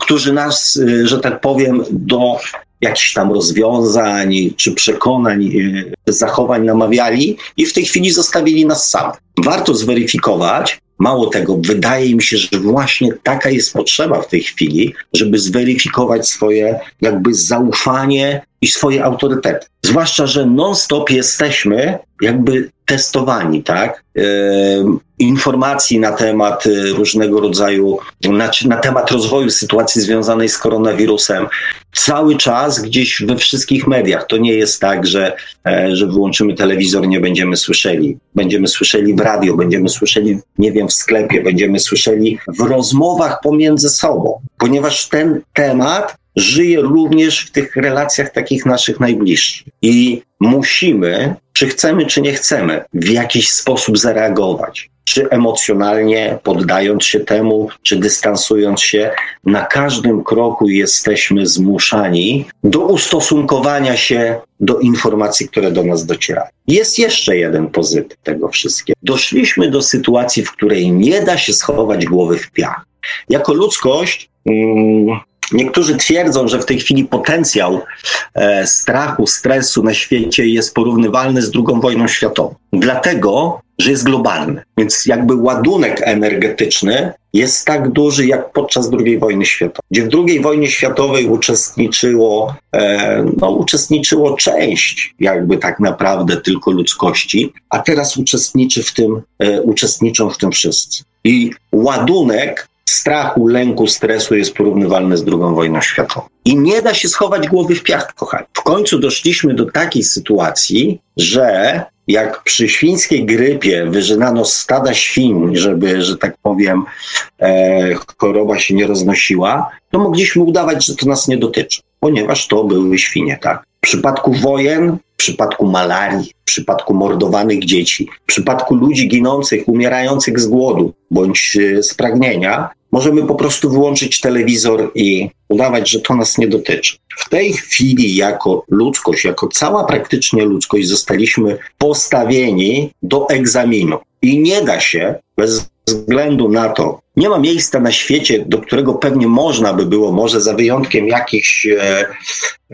którzy nas, e, że tak powiem, do jakichś tam rozwiązań czy przekonań, e, zachowań namawiali i w tej chwili zostawili nas samych. Warto zweryfikować, Mało tego, wydaje mi się, że właśnie taka jest potrzeba w tej chwili, żeby zweryfikować swoje jakby zaufanie i swoje autorytety. Zwłaszcza, że non-stop jesteśmy jakby testowani, tak? Informacji na temat y, różnego rodzaju, na, na temat rozwoju sytuacji związanej z koronawirusem cały czas gdzieś we wszystkich mediach. To nie jest tak, że, e, że wyłączymy telewizor, nie będziemy słyszeli. Będziemy słyszeli w radio, będziemy słyszeli, nie wiem, w sklepie, będziemy słyszeli w rozmowach pomiędzy sobą, ponieważ ten temat żyje również w tych relacjach takich naszych najbliższych. I musimy, czy chcemy, czy nie chcemy, w jakiś sposób zareagować. Czy emocjonalnie poddając się temu, czy dystansując się, na każdym kroku jesteśmy zmuszani do ustosunkowania się do informacji, które do nas docierają. Jest jeszcze jeden pozytyw tego wszystkiego. Doszliśmy do sytuacji, w której nie da się schować głowy w piach. Jako ludzkość, mm, Niektórzy twierdzą, że w tej chwili potencjał e, strachu, stresu na świecie jest porównywalny z II wojną światową. Dlatego, że jest globalny. Więc jakby ładunek energetyczny jest tak duży jak podczas II wojny światowej, gdzie w II wojnie światowej uczestniczyło, e, no, uczestniczyło część jakby tak naprawdę tylko ludzkości, a teraz uczestniczy w tym, e, uczestniczą w tym wszyscy. I ładunek strachu, lęku, stresu jest porównywalne z II wojną światową. I nie da się schować głowy w piach, kochani. W końcu doszliśmy do takiej sytuacji, że jak przy świńskiej grypie wyżynano stada świń, żeby, że tak powiem, e, choroba się nie roznosiła, to mogliśmy udawać, że to nas nie dotyczy, ponieważ to były świnie, tak? W przypadku wojen, w przypadku malarii, w przypadku mordowanych dzieci, w przypadku ludzi ginących, umierających z głodu bądź e, z pragnienia, możemy po prostu wyłączyć telewizor i udawać, że to nas nie dotyczy. W tej chwili, jako ludzkość, jako cała praktycznie ludzkość, zostaliśmy postawieni do egzaminu. I nie da się bez względu na to, nie ma miejsca na świecie, do którego pewnie można by było, może za wyjątkiem jakichś, e,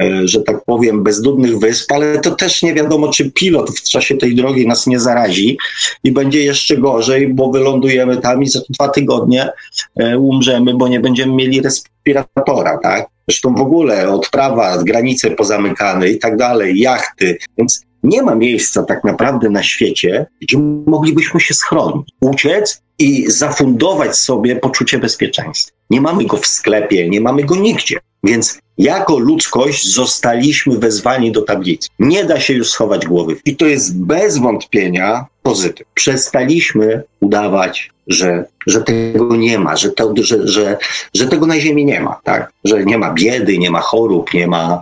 e, że tak powiem, bezdudnych wysp, ale to też nie wiadomo, czy pilot w czasie tej drogi nas nie zarazi i będzie jeszcze gorzej, bo wylądujemy tam i za dwa tygodnie e, umrzemy, bo nie będziemy mieli respiratora, tak? Zresztą w ogóle odprawa, granice pozamykane i tak dalej, jachty, więc nie ma miejsca tak naprawdę na świecie, gdzie moglibyśmy się schronić, uciec i zafundować sobie poczucie bezpieczeństwa. Nie mamy go w sklepie, nie mamy go nigdzie. Więc jako ludzkość zostaliśmy wezwani do tablicy. Nie da się już schować głowy. I to jest bez wątpienia pozytyw. Przestaliśmy udawać, że, że tego nie ma, że, to, że, że, że tego na Ziemi nie ma, tak? Że nie ma biedy, nie ma chorób, nie ma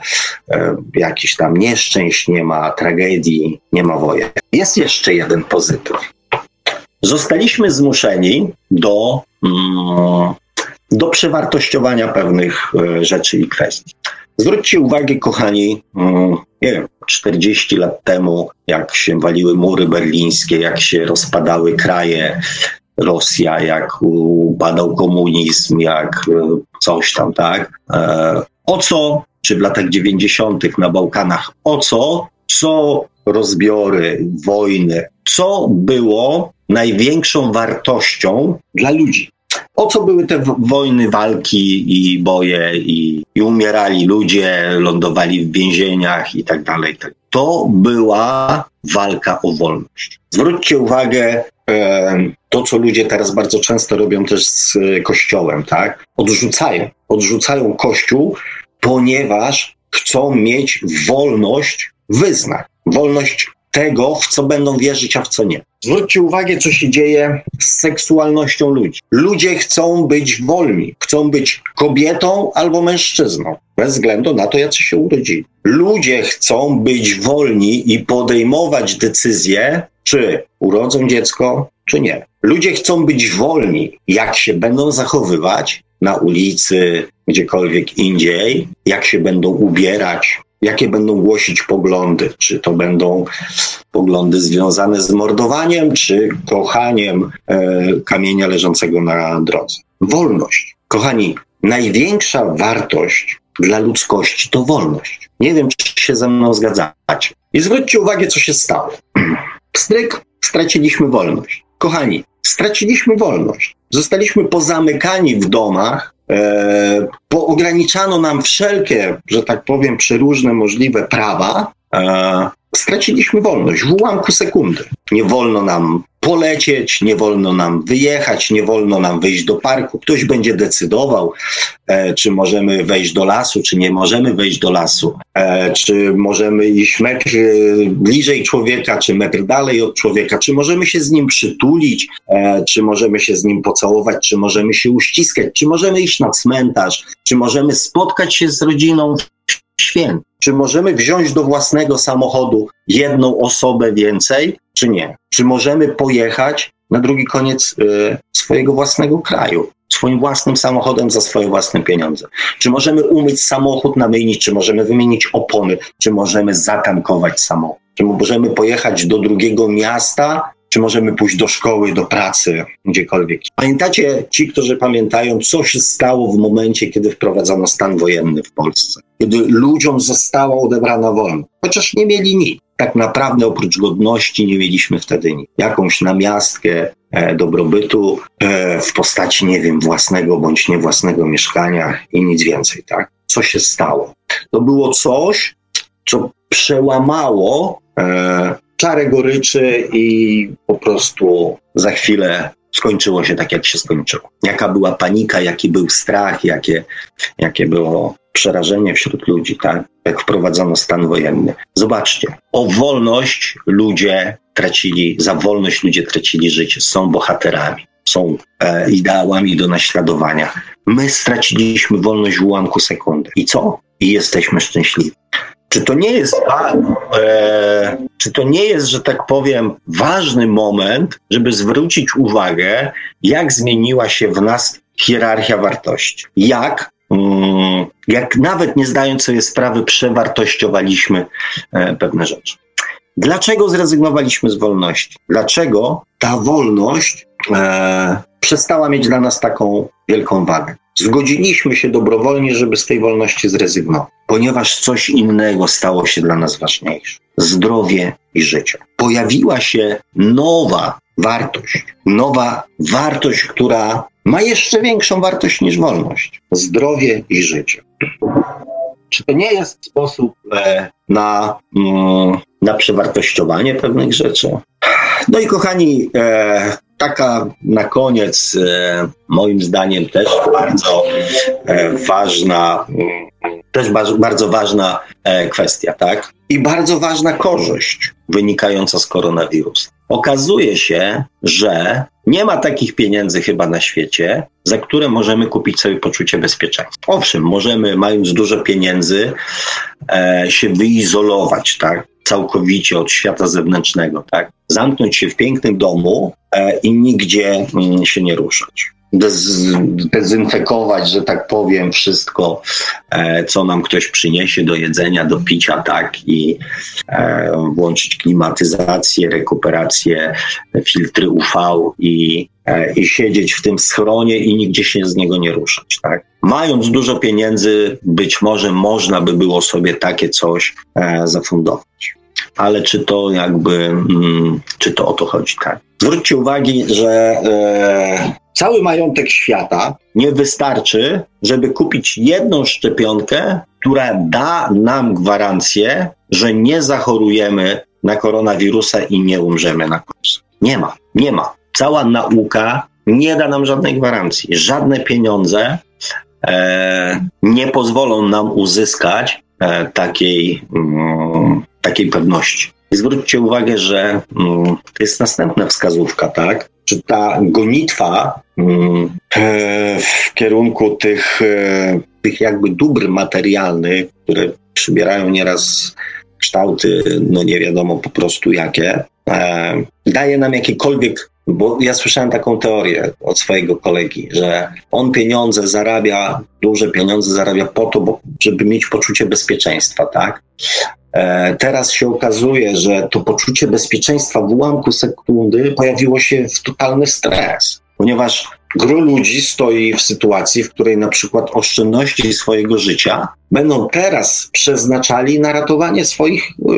e, jakichś tam nieszczęść, nie ma tragedii, nie ma wojen. Jest jeszcze jeden pozytyw. Zostaliśmy zmuszeni do mm, do przewartościowania pewnych e, rzeczy i kwestii. Zwróćcie uwagę, kochani, mm, nie wiem, 40 lat temu, jak się waliły mury berlińskie, jak się rozpadały kraje, Rosja, jak upadał komunizm, jak e, coś tam, tak? E, o co, czy w latach 90. na Bałkanach, o co, co rozbiory, wojny, co było największą wartością dla ludzi? O co były te wojny, walki i boje i, i umierali ludzie, lądowali w więzieniach i tak dalej. Tak. To była walka o wolność. Zwróćcie uwagę, to, co ludzie teraz bardzo często robią też z Kościołem, tak? Odrzucają. Odrzucają Kościół, ponieważ chcą mieć wolność wyznań. Wolność tego, w co będą wierzyć, a w co nie. Zwróćcie uwagę, co się dzieje z seksualnością ludzi. Ludzie chcą być wolni, chcą być kobietą albo mężczyzną, bez względu na to, jacy się urodzili. Ludzie chcą być wolni i podejmować decyzje, czy urodzą dziecko, czy nie. Ludzie chcą być wolni, jak się będą zachowywać na ulicy, gdziekolwiek indziej, jak się będą ubierać, jakie będą głosić poglądy. Czy to będą poglądy związane z mordowaniem, czy kochaniem e, kamienia leżącego na drodze. Wolność. Kochani, największa wartość dla ludzkości to wolność. Nie wiem, czy się ze mną zgadzacie. I zwróćcie uwagę, co się stało. Pstryk, straciliśmy wolność. Kochani, straciliśmy wolność. Zostaliśmy pozamykani w domach, e, poograniczano nam wszelkie, że tak powiem, przeróżne możliwe prawa, straciliśmy wolność w ułamku sekundy. Nie wolno nam polecieć, nie wolno nam wyjechać, nie wolno nam wyjść do parku. Ktoś będzie decydował, e, czy możemy wejść do lasu, czy nie możemy wejść do lasu, e, czy możemy iść metr e, bliżej człowieka, czy metr dalej od człowieka, czy możemy się z nim przytulić, e, czy możemy się z nim pocałować, czy możemy się uściskać, czy możemy iść na cmentarz, czy możemy spotkać się z rodziną święt. Czy możemy wziąć do własnego samochodu jedną osobę więcej, czy nie? Czy możemy pojechać na drugi koniec y, swojego własnego kraju, swoim własnym samochodem za swoje własne pieniądze? Czy możemy umyć samochód na myjni, czy możemy wymienić opony, czy możemy zatankować samochód? Czy możemy pojechać do drugiego miasta czy możemy pójść do szkoły, do pracy, gdziekolwiek. Pamiętacie, ci, którzy pamiętają, co się stało w momencie, kiedy wprowadzono stan wojenny w Polsce? Kiedy ludziom została odebrana wolność, chociaż nie mieli nic. Tak naprawdę oprócz godności nie mieliśmy wtedy nic. Jakąś namiastkę e, dobrobytu e, w postaci, nie wiem, własnego bądź niewłasnego mieszkania i nic więcej, tak? Co się stało? To było coś, co przełamało e, czarę goryczy i po prostu za chwilę skończyło się tak, jak się skończyło. Jaka była panika, jaki był strach, jakie, jakie było przerażenie wśród ludzi, tak? Jak wprowadzono stan wojenny. Zobaczcie, o wolność ludzie tracili, za wolność ludzie tracili życie, są bohaterami, są e, ideałami do naśladowania. My straciliśmy wolność w ułamku sekundy. I co? I jesteśmy szczęśliwi. Czy to nie jest, e, czy to nie jest, że tak powiem, ważny moment, żeby zwrócić uwagę, jak zmieniła się w nas hierarchia wartości? Jak, mm, jak nawet nie zdając sobie sprawy, przewartościowaliśmy e, pewne rzeczy? Dlaczego zrezygnowaliśmy z wolności? Dlaczego ta wolność e, przestała mieć dla nas taką wielką wagę? Zgodziliśmy się dobrowolnie, żeby z tej wolności zrezygnować, ponieważ coś innego stało się dla nas ważniejsze zdrowie i życie. Pojawiła się nowa wartość, nowa wartość, która ma jeszcze większą wartość niż wolność zdrowie i życie. Czy to nie jest sposób e, na, mm, na przewartościowanie pewnych rzeczy? No i kochani, e, taka na koniec, e, moim zdaniem też bardzo e, ważna, mm, też bardzo ważna e, kwestia, tak? I bardzo ważna korzyść wynikająca z koronawirusa. Okazuje się, że nie ma takich pieniędzy chyba na świecie, za które możemy kupić sobie poczucie bezpieczeństwa. Owszem, możemy, mając dużo pieniędzy, się wyizolować, tak? Całkowicie od świata zewnętrznego, tak? Zamknąć się w pięknym domu e, i nigdzie mm, się nie ruszać. Dez, dezynfekować, że tak powiem, wszystko, e, co nam ktoś przyniesie do jedzenia, do picia, tak, i e, włączyć klimatyzację, rekuperację, filtry UV i, e, i siedzieć w tym schronie i nigdzie się z niego nie ruszać, tak. Mając dużo pieniędzy, być może można by było sobie takie coś e, zafundować ale czy to jakby, mm, czy to o to chodzi, tak? Zwróćcie uwagę, że e, cały majątek świata nie wystarczy, żeby kupić jedną szczepionkę, która da nam gwarancję, że nie zachorujemy na koronawirusa i nie umrzemy na kurs. Nie ma, nie ma. Cała nauka nie da nam żadnej gwarancji. Żadne pieniądze e, nie pozwolą nam uzyskać e, takiej, mm, takiej pewności. I zwróćcie uwagę, że mm, to jest następna wskazówka, tak? Że ta gonitwa mm, e, w kierunku tych, e, tych jakby dóbr materialnych, które przybierają nieraz kształty, no nie wiadomo po prostu jakie, e, daje nam jakiekolwiek bo ja słyszałem taką teorię od swojego kolegi, że on pieniądze zarabia, duże pieniądze zarabia po to, bo, żeby mieć poczucie bezpieczeństwa, tak? E, teraz się okazuje, że to poczucie bezpieczeństwa w ułamku sekundy pojawiło się w totalny stres, ponieważ gro ludzi stoi w sytuacji, w której na przykład oszczędności swojego życia będą teraz przeznaczali na ratowanie swoich e,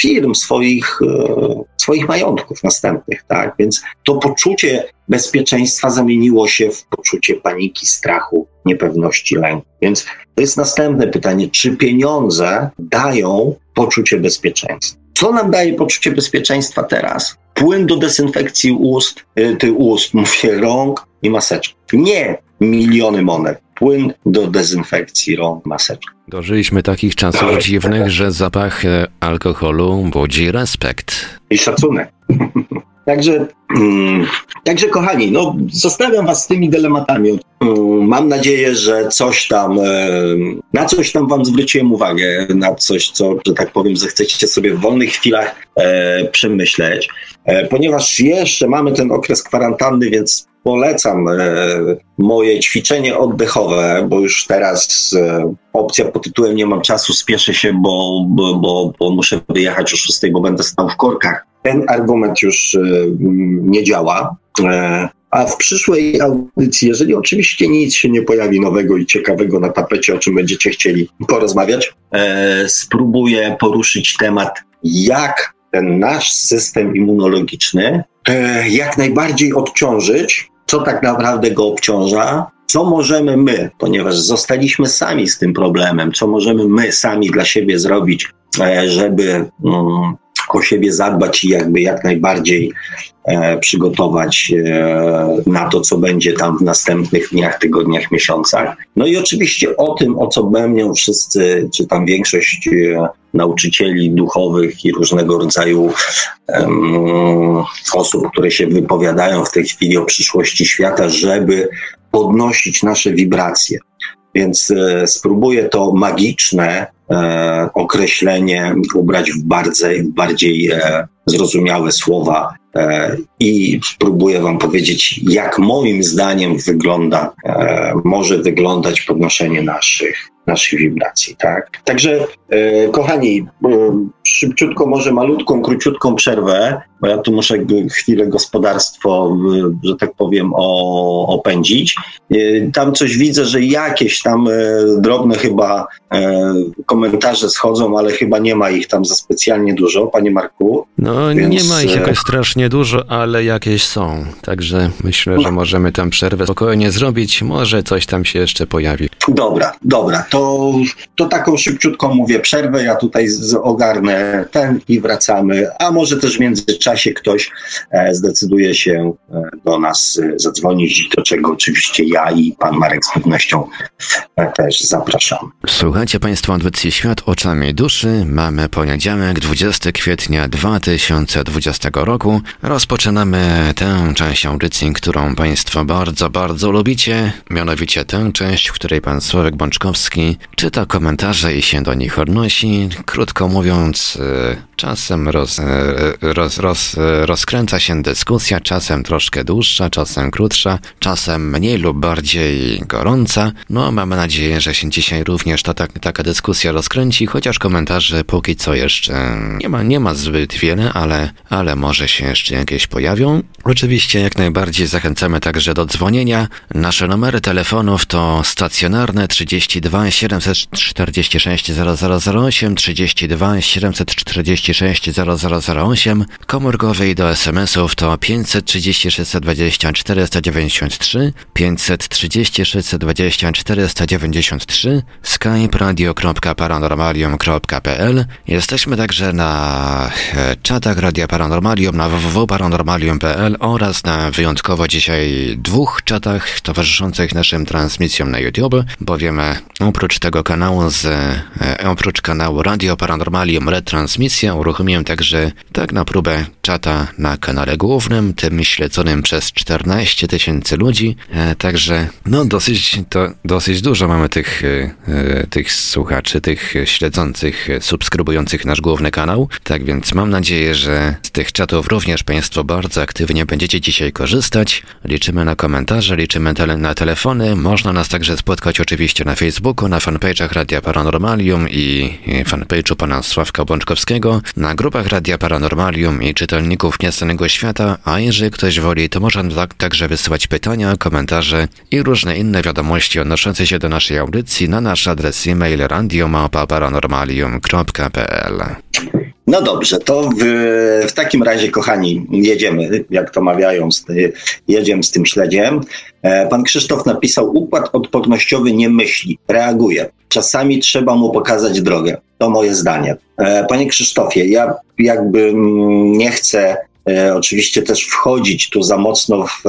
firm, swoich, e, swoich majątków następnych, tak? Więc to poczucie bezpieczeństwa zamieniło się w poczucie paniki, strachu, niepewności, lęku. Więc to jest następne pytanie, czy pieniądze dają poczucie bezpieczeństwa? Co nam daje poczucie bezpieczeństwa teraz? Płyn do dezynfekcji ust, y, ty ust, mówię, rąk i maseczki. Nie miliony monet. Płyn do dezynfekcji rąk, maseczki. Dożyliśmy takich czasów dziwnych, że zapach e, alkoholu budzi respekt. I szacunek. Także, mm, także kochani, no, zostawiam was z tymi dylematami. Mm, mam nadzieję, że coś tam, e, na coś tam wam zwróciłem uwagę, na coś, co, że tak powiem, zechcecie sobie w wolnych chwilach e, przemyśleć. E, ponieważ jeszcze mamy ten okres kwarantanny, więc polecam e, moje ćwiczenie oddechowe, bo już teraz e, opcja pod tytułem nie mam czasu, spieszę się, bo, bo, bo, bo muszę wyjechać o 6, bo będę stał w korkach. Ten argument już e, nie działa. E, a w przyszłej audycji, jeżeli oczywiście nic się nie pojawi nowego i ciekawego na tapecie, o czym będziecie chcieli porozmawiać, e, spróbuję poruszyć temat, jak ten nasz system immunologiczny jak najbardziej odciążyć, co tak naprawdę go obciąża, co możemy my, ponieważ zostaliśmy sami z tym problemem, co możemy my sami dla siebie zrobić, żeby mm, o siebie zadbać i jakby jak najbardziej e, przygotować e, na to, co będzie tam w następnych dniach, tygodniach, miesiącach. No i oczywiście o tym, o co będą wszyscy, czy tam większość e, nauczycieli duchowych i różnego rodzaju osób, które się wypowiadają w tej chwili o przyszłości świata, żeby podnosić nasze wibracje. Więc e, spróbuję to magiczne określenie ubrać w bardziej, bardziej e, zrozumiałe słowa e, i spróbuję Wam powiedzieć, jak moim zdaniem wygląda, e, może wyglądać podnoszenie naszych, naszych wibracji. Tak? Także, e, kochani, szybciutko, może malutką, króciutką przerwę, bo ja tu muszę chwilę gospodarstwo, że tak powiem, opędzić. Tam coś widzę, że jakieś tam drobne chyba komentarze schodzą, ale chyba nie ma ich tam za specjalnie dużo, panie Marku. No Więc... nie ma ich jakoś strasznie dużo, ale jakieś są. Także myślę, że możemy tam przerwę spokojnie zrobić. Może coś tam się jeszcze pojawi. Dobra, dobra. To, to taką szybciutką mówię przerwę. Ja tutaj ogarnę ten i wracamy. A może też w międzyczasie ktoś e, zdecyduje się e, do nas e, zadzwonić, do czego oczywiście ja i pan Marek z pewnością też zapraszam. Słuchajcie Państwo audycji Świat oczami duszy. Mamy poniedziałek, 20 kwietnia 2020 roku. Rozpoczynamy tę część audycji, którą Państwo bardzo, bardzo lubicie. Mianowicie tę część, w której Pan Sławek Bączkowski czyta komentarze i się do nich odnosi. Krótko mówiąc, czasem roz, roz, roz, rozkręca się dyskusja, czasem troszkę dłuższa, czasem krótsza, czasem mniej lub bardziej gorąca. No, mamy nadzieję, że się dzisiaj również ta, ta, taka dyskusja rozkręci, chociaż komentarzy póki co jeszcze nie ma, nie ma zbyt wiele, ale, ale może się jeszcze jakieś pojawią. Oczywiście jak najbardziej zachęcamy także do dzwonienia. Nasze numery telefonów to stacjonarne 32 746 0008, 32 746 0008, komórkowe i do SMS-ów to 536 20 493, 536 20 493, skype radio.paranormalium.pl. Jesteśmy także na e, czatach Radia Paranormalium na www.paranormalium.pl oraz na wyjątkowo dzisiaj dwóch czatach towarzyszących naszym transmisjom na YouTube, bowiem oprócz tego kanału z, e, oprócz kanału Radio Paranormalium Retransmisja uruchomiłem także tak na próbę czata na kanale głównym, tym śledzonym przez 14 tysięcy ludzi, e, także no dosyć, to, dosyć dużo mamy tych, tych słuchaczy, tych śledzących, subskrybujących nasz główny kanał, tak więc mam nadzieję, że z tych czatów również Państwo bardzo aktywnie będziecie dzisiaj korzystać. Liczymy na komentarze, liczymy tele na telefony. Można nas także spotkać oczywiście na Facebooku, na fanpage'ach Radia Paranormalium i fanpage'u pana Sławka Bączkowskiego, na grupach Radia Paranormalium i czytelników Nieznanego Świata, a jeżeli ktoś woli, to można tak, także wysyłać pytania, komentarze i różne inne wiadomości odnoszące się do naszej audycji na nasz adres e-mail radiomapa paranormalium.pl No dobrze, to w, w, takim razie, kochani, jedziemy, jak to mawiają, jedziemy z tym śledziem. E, pan Krzysztof napisał, układ odpornościowy nie myśli, reaguje. Czasami trzeba mu pokazać drogę. To moje zdanie. E, panie Krzysztofie, ja jakby nie chcę E, oczywiście też wchodzić tu za mocno w,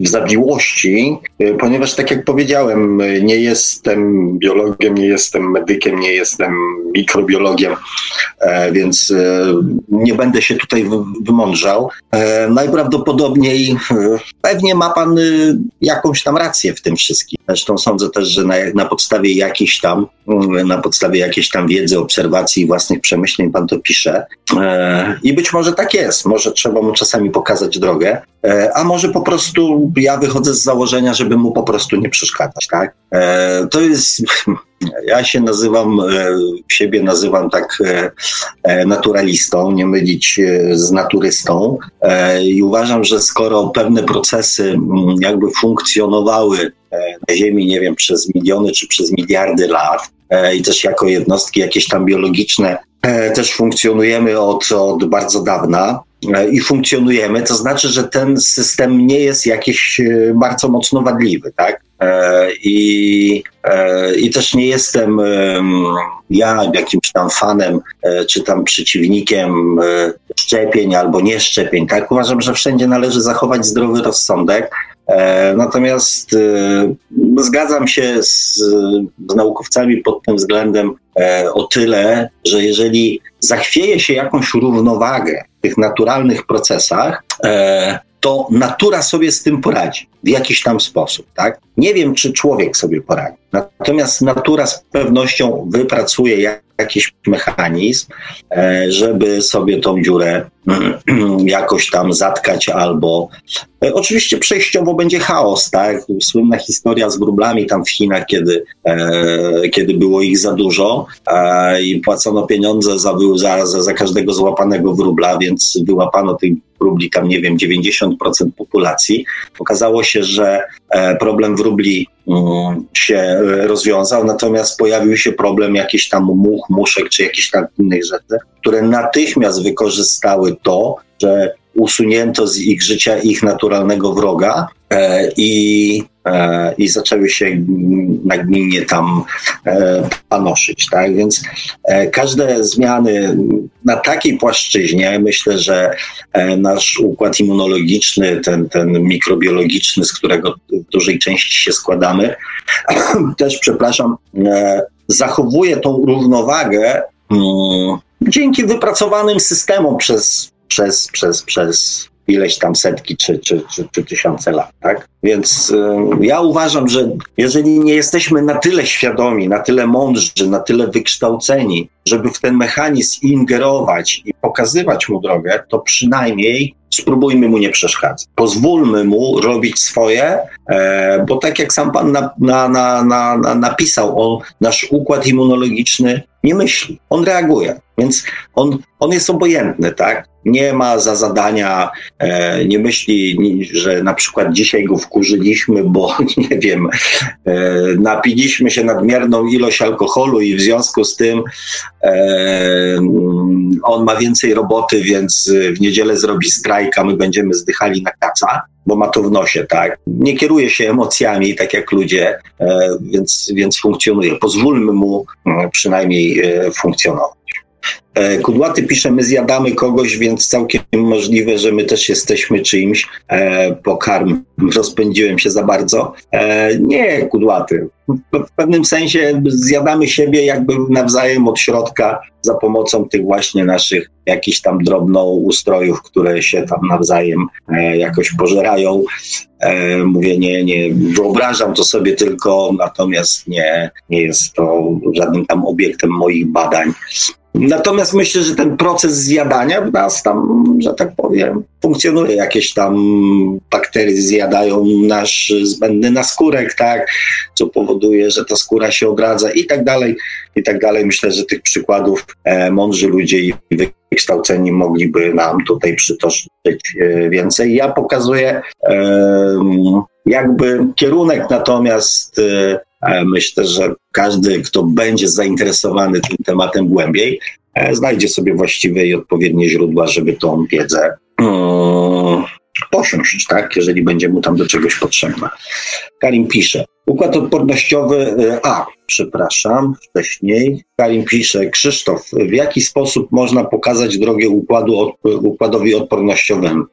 w zawiłości, ponieważ tak jak powiedziałem, nie jestem biologiem, nie jestem medykiem, nie jestem mikrobiologiem, e, więc nie będę się tutaj wymądrzał. Najprawdopodobniej pewnie ma pan jakąś tam rację w tym wszystkim. Zresztą sądzę też, że na, na podstawie jakiejś tam, na podstawie jakiejś tam wiedzy, obserwacji i własnych przemyśleń pan to pisze. I być może tak jest. Może trzeba mu czasami pokazać drogę, e, a może po prostu ja wychodzę z założenia, żeby mu po prostu nie przeszkadzać, tak? E, to jest, ja się nazywam, e, siebie nazywam tak naturalistą, nie mylić z naturystą i uważam, że skoro pewne procesy jakby funkcjonowały na Ziemi, nie wiem, przez miliony czy przez miliardy lat, i też jako jednostki jakieś tam biologiczne też funkcjonujemy od, od bardzo dawna, E, i funkcjonujemy, to znaczy, że ten system nie jest jakiś e, bardzo mocno wadliwy, tak? E, I, I też nie jestem ja jakimś tam fanem, czy tam przeciwnikiem szczepień albo nie szczepień, tak? Uważam, że wszędzie należy zachować zdrowy rozsądek. Natomiast zgadzam się z, z naukowcami pod tym względem o tyle, że jeżeli zachwieje się jakąś równowagę tych naturalnych procesach, e, to natura sobie z tym poradzi w jakiś tam sposób, tak? Nie wiem, czy człowiek sobie poradzi. Natomiast natura z pewnością wypracuje jakiś mechanizm, e, żeby sobie tą dziurę jakoś tam zatkać albo e, oczywiście przejściowo będzie chaos, tak? Słynna historia z wróblami tam w Chinach, kiedy, e, kiedy było ich za dużo i płacono pieniądze za, za, za każdego złapanego wróbla, więc wyłapano tych wróbli tam, nie wiem, 90% populacji. Okazało się, że problem wróbli mm, się rozwiązał, natomiast pojawił się problem jakiś tam much, muszek czy jakichś tam innych rzeczy, które natychmiast wykorzystały to, że usunięto z ich życia ich naturalnego wroga e, i, e, i zaczęły się nagminnie tam e, panoszyć. Tak? Więc każde zmiany na takiej płaszczyźnie, myślę, że nasz układ immunologiczny, ten, ten mikrobiologiczny, z którego w dużej części się składamy, też, przepraszam, zachowuje tą równowagę mm, dzięki wypracowanym systemom przez, przez, przez, przez ileś tam setki czy, czy, czy, czy tysiące lat, tak? Więc y, ja uważam, że jeżeli nie jesteśmy na tyle świadomi, na tyle mądrzy, na tyle wykształceni, żeby w ten mechanizm ingerować i pokazywać mu drogę, to przynajmniej spróbujmy mu nie przeszkadzać. Pozwólmy mu robić swoje, e, bo tak jak sam pan na, na, na, na, napisał, on, nasz układ immunologiczny nie myśli, on reaguje. Więc on, on jest obojętny, tak? Nie ma za zadania, e, nie myśli, że na przykład dzisiaj go wkurzyliśmy, bo nie wiem, e, napiliśmy się nadmierną ilość alkoholu i w związku z tym e, on ma więcej roboty, więc w niedzielę zrobi strajk, a my będziemy zdychali na kaca bo ma to w nosie, tak? Nie kieruje się emocjami, tak jak ludzie, e, więc, więc funkcjonuje. Pozwólmy mu e, przynajmniej e, funkcjonować. E, Kudłaty pisze, my zjadamy kogoś, więc całkiem możliwe, że my też jesteśmy czyimś e, pokarm. Rozpędziłem się za bardzo. E, nie, Kudłaty. W pewnym sensie zjadamy siebie jakby nawzajem od środka za pomocą tych właśnie naszych jakichś tam drobnoustrojów, które się tam nawzajem e, jakoś pożerają. E, mówię, nie, nie wyobrażam to sobie tylko, natomiast nie, nie jest to żadnym tam obiektem moich badań. Natomiast myślę, że ten proces zjadania w nas tam, że tak powiem, funkcjonuje. Jakieś tam bakterie zjadają nasz zbędny naskórek, tak, co powoduje, że ta skóra się odradza i tak dalej, i tak dalej. Myślę, że tych przykładów e, mądrzy ludzie i wykształceni mogliby nam tutaj przytoczyć e, więcej. Ja pokazuję e, jakby kierunek, natomiast e, Myślę, że każdy, kto będzie zainteresowany tym tematem głębiej, znajdzie sobie właściwe i odpowiednie źródła, żeby tą wiedzę posiąść, tak, jeżeli będzie mu tam do czegoś potrzebna. Karim pisze, układ odpornościowy, a, przepraszam, wcześniej, Karim pisze, Krzysztof, w jaki sposób można pokazać drogę układu, układowi odpornościowemu?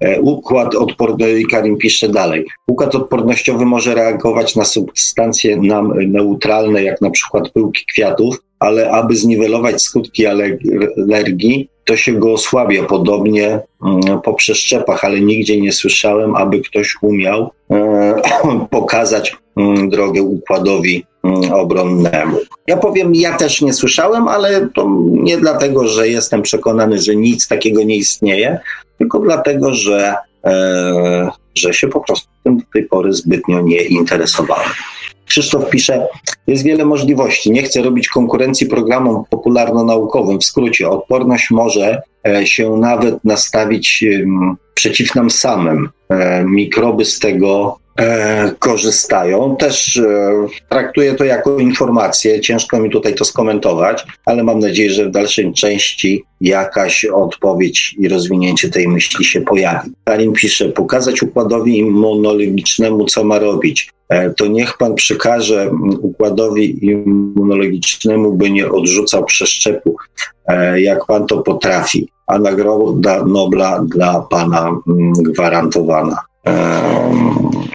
E, układ odporny, Karim pisze dalej. Układ odpornościowy może reagować na substancje nam neutralne, jak na przykład pyłki kwiatów, ale aby zniwelować skutki alergii, to się go osłabia podobnie mm, po przeszczepach, ale nigdzie nie słyszałem, aby ktoś umiał e, pokazać mm, drogę układowi mm, obronnemu. Ja powiem, ja też nie słyszałem, ale to nie dlatego, że jestem przekonany, że nic takiego nie istnieje, tylko dlatego, że, e, że się po prostu do tej pory zbytnio nie interesowałem. Krzysztof pisze, jest wiele możliwości. Nie chcę robić konkurencji programom popularno-naukowym. W skrócie, odporność może e, się nawet nastawić przeciw nam samym. E, mikroby z tego korzystają. Też traktuję to jako informację. Ciężko mi tutaj to skomentować, ale mam nadzieję, że w dalszej części jakaś odpowiedź i rozwinięcie tej myśli się pojawi. Karim pisze, pokazać układowi immunologicznemu, co ma robić. E, to niech pan przekaże układowi immunologicznemu, by nie odrzucał przeszczepu, e, jak pan to potrafi, a nagroda Nobla dla pana gwarantowana. No.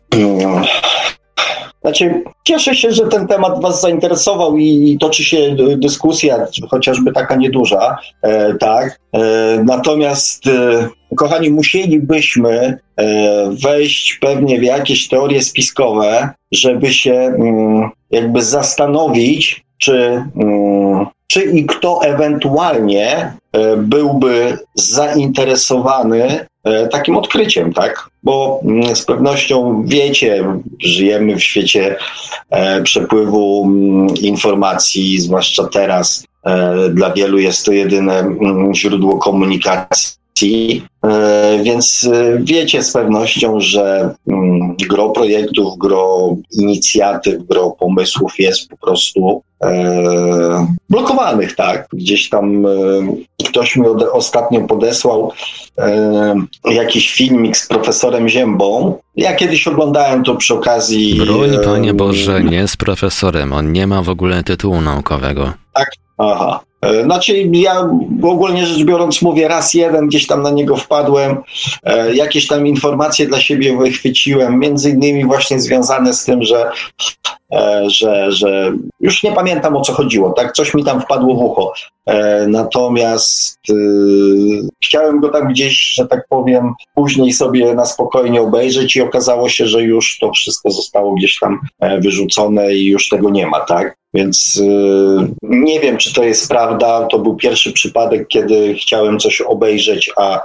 Znaczy, cieszę się, że ten temat Was zainteresował i toczy się dyskusja, chociażby taka nieduża, e, tak. E, natomiast, e, kochani, musielibyśmy e, wejść pewnie w jakieś teorie spiskowe, żeby się mm, jakby zastanowić, czy, mm, czy i kto ewentualnie e, byłby zainteresowany e, takim odkryciem, tak? Bo mm, z pewnością wiecie, żyjemy w świecie e, przepływu mm, informacji, zwłaszcza teraz. Dla wielu jest to jedyne źródło komunikacji E, więc e, wiecie z pewnością, że mm, gro projektów, gro inicjatyw, gro pomysłów jest po prostu e, blokowanych, tak? Gdzieś tam ktoś mi ostatnio podesłał jakiś filmik z profesorem Ziębą. Ja kiedyś oglądałem to przy okazji. Broń, Panie Boże, nie z profesorem. On nie ma w ogóle tytułu naukowego. Tak, aha. E, znaczy, ja ogólnie rzecz biorąc mówię, raz jeden gdzieś tam na niego wpadłem, e, jakieś tam informacje dla siebie wychwyciłem, między innymi właśnie związane z tym, że, e, że, że już nie pamiętam o co chodziło, tak? Coś mi tam wpadło w ucho. Natomiast chciałem go tam gdzieś, że tak powiem, później sobie na spokojnie obejrzeć i okazało się, że już to wszystko zostało gdzieś tam wyrzucone i już tego nie ma, tak? Więc nie wiem, czy to jest prawda. To był pierwszy przypadek, kiedy chciałem coś obejrzeć, a,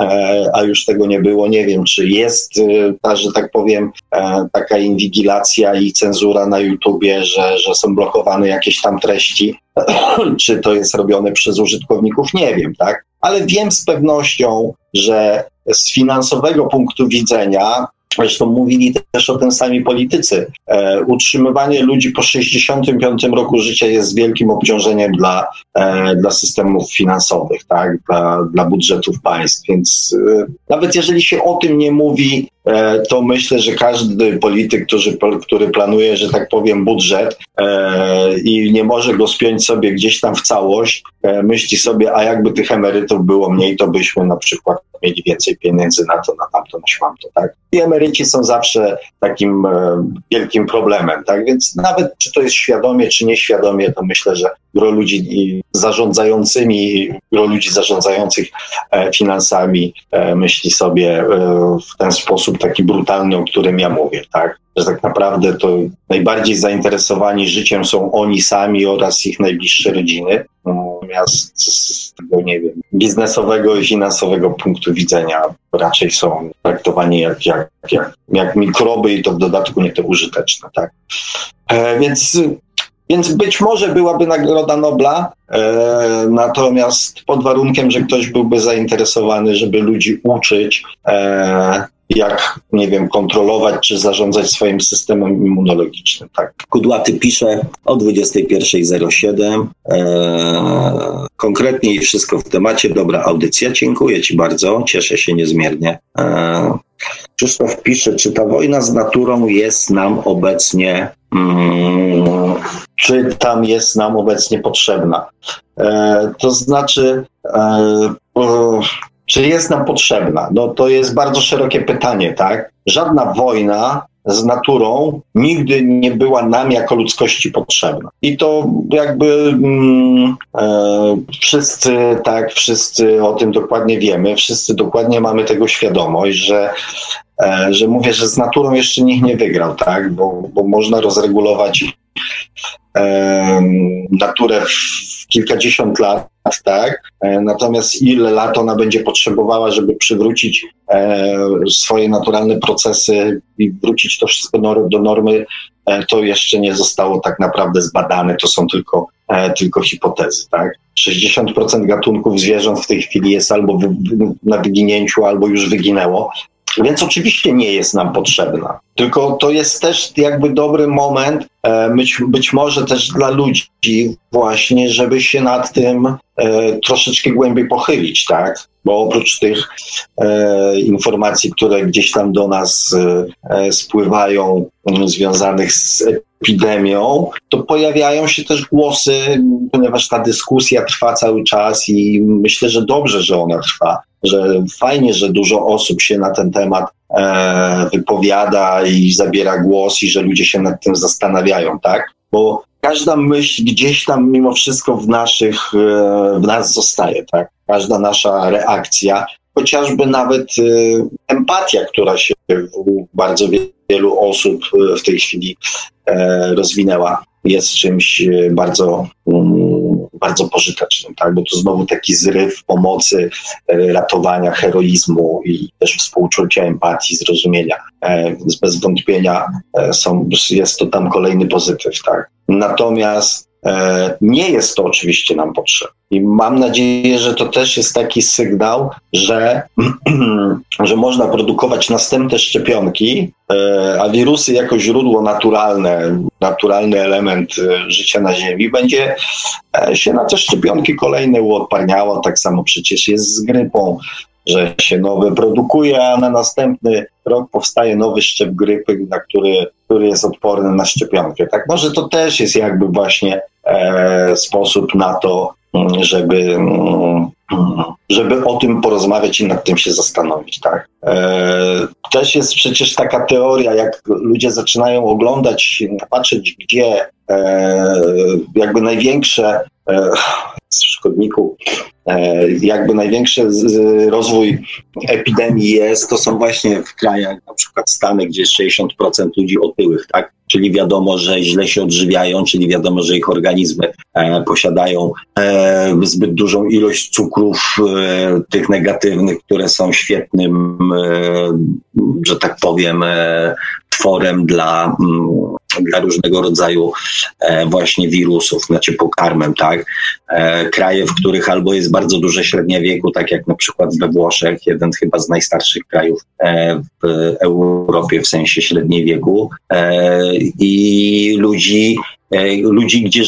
e, a już tego nie było. Nie wiem, czy jest yy, ta, że tak powiem, e, taka inwigilacja i cenzura na YouTubie, że, że są blokowane jakieś tam treści. czy to jest robione przez użytkowników? Nie wiem, tak? Ale wiem z pewnością, że z finansowego punktu widzenia Zresztą mówili też o tym sami politycy. E, utrzymywanie ludzi po 65 roku życia jest wielkim obciążeniem dla, e, dla systemów finansowych, tak? dla, dla budżetów państw. Więc e, nawet jeżeli się o tym nie mówi, E, to myślę, że każdy polityk, który, który planuje, że tak powiem, budżet e, i nie może go spiąć sobie gdzieś tam w całość, e, myśli sobie, a jakby tych emerytów było mniej, to byśmy na przykład mieli więcej pieniędzy na to, na tamto, na śmamto, tak? I emeryci są zawsze takim wielkim problemem, tak? Więc nawet czy to jest świadomie, czy nieświadomie, to myślę, że gro ludzi zarządzającymi, gro ludzi zarządzających finansami myśli sobie w ten sposób, taki brutalny, o którym ja mówię, tak? Że tak naprawdę to najbardziej zainteresowani życiem są oni sami oraz ich najbliższe rodziny. Natomiast z tego, nie wiem, biznesowego i finansowego punktu widzenia raczej są traktowani jak, jak, jak, jak mikroby i to w dodatku nie te użyteczne, tak? E, więc więc być może byłaby Nagroda Nobla, e, natomiast pod warunkiem, że ktoś byłby zainteresowany, żeby ludzi uczyć, e, jak, nie wiem, kontrolować czy zarządzać swoim systemem immunologicznym. Tak. Kudłaty pisze o 21.07. Eee, konkretnie i wszystko w temacie. Dobra audycja. Dziękuję Ci bardzo. Cieszę się niezmiernie. Eee, Krzysztof pisze, czy ta wojna z naturą jest nam obecnie, hmm, czy tam jest nam obecnie potrzebna? E, to znaczy, e, czy jest nam potrzebna? No to jest bardzo szerokie pytanie, tak? Żadna wojna z naturą nigdy nie była nam jako ludzkości potrzebna. I to jakby mm, e, wszyscy, tak, wszyscy o tym dokładnie wiemy, wszyscy dokładnie mamy tego świadomość, że e, że mówię, że z naturą jeszcze nikt nie wygrał, tak, bo, bo można rozregulować e, naturę w kilkadziesiąt lat, tak? E, natomiast ile lat ona będzie potrzebowała, żeby przywrócić e, swoje naturalne procesy i wrócić to wszystko do normy, e, to jeszcze nie zostało tak naprawdę zbadane, to są tylko, tylko hipotezy, tak? 60% gatunków zwierząt w tej chwili jest albo na wyginięciu, albo już wyginęło. Więc oczywiście nie jest nam potrzebna. Tylko to jest też jakby dobry moment, e, być, być może też dla ludzi właśnie, żeby się nad tym e, troszeczkę głębiej pochylić, tak? Bo oprócz tych e, informacji, które gdzieś tam do nas e, spływają m, związanych z epidemią, to pojawiają się też głosy, ponieważ ta dyskusja trwa cały czas i myślę, że dobrze, że ona trwa, że fajnie, że dużo osób się na ten temat e, wypowiada i zabiera głos i że ludzie się nad tym zastanawiają, tak? Bo każda myśl gdzieś tam mimo wszystko w naszych, e, w nas zostaje, tak? Każda nasza reakcja, chociażby nawet e, empatia, która się u bardzo wielu osób w tej chwili e, rozwinęła, jest czymś bardzo mm, bardzo pożytecznym, tak? bo to znowu taki zryw pomocy, e, ratowania, heroizmu i też współczucia, empatii, zrozumienia. E, więc bez wątpienia e, są, jest to tam kolejny pozytyw. Tak? Natomiast nie jest to oczywiście nam potrzebne. I mam nadzieję, że to też jest taki sygnał, że, że można produkować następne szczepionki, e, a wirusy jako źródło naturalne, naturalny element e, życia na Ziemi będzie e, się na te szczepionki kolejne uodparniało. Tak samo przecież jest z grypą, że się nowe produkuje, a na następny rok powstaje nowy szczep grypy, na który, który jest odporny na szczepionkę. Tak może to też jest jakby właśnie e, sposób na to, żeby, żeby o tym porozmawiać i nad tym się zastanowić. Tak? E, też jest przecież taka teoria, jak ludzie zaczynają oglądać, patrzeć, gdzie e, jakby największe e, szkodników, jakby największy rozwój epidemii jest, to są właśnie w krajach, na przykład Stany, gdzie jest 60% ludzi otyłych, tak? czyli wiadomo, że źle się odżywiają, czyli wiadomo, że ich organizmy e, posiadają e, zbyt dużą ilość cukrów, e, tych negatywnych, które są świetnym, e, że tak powiem, e, tworem dla, mm, dla różnego rodzaju e, właśnie wirusów, znaczy pokarmem, tak? Kraje, w których albo jest bardzo duże średnie wieku, tak jak na przykład we Włoszech, jeden chyba z najstarszych krajów w Europie w sensie średniej wieku, i ludzi, e, ludzi, gdzie,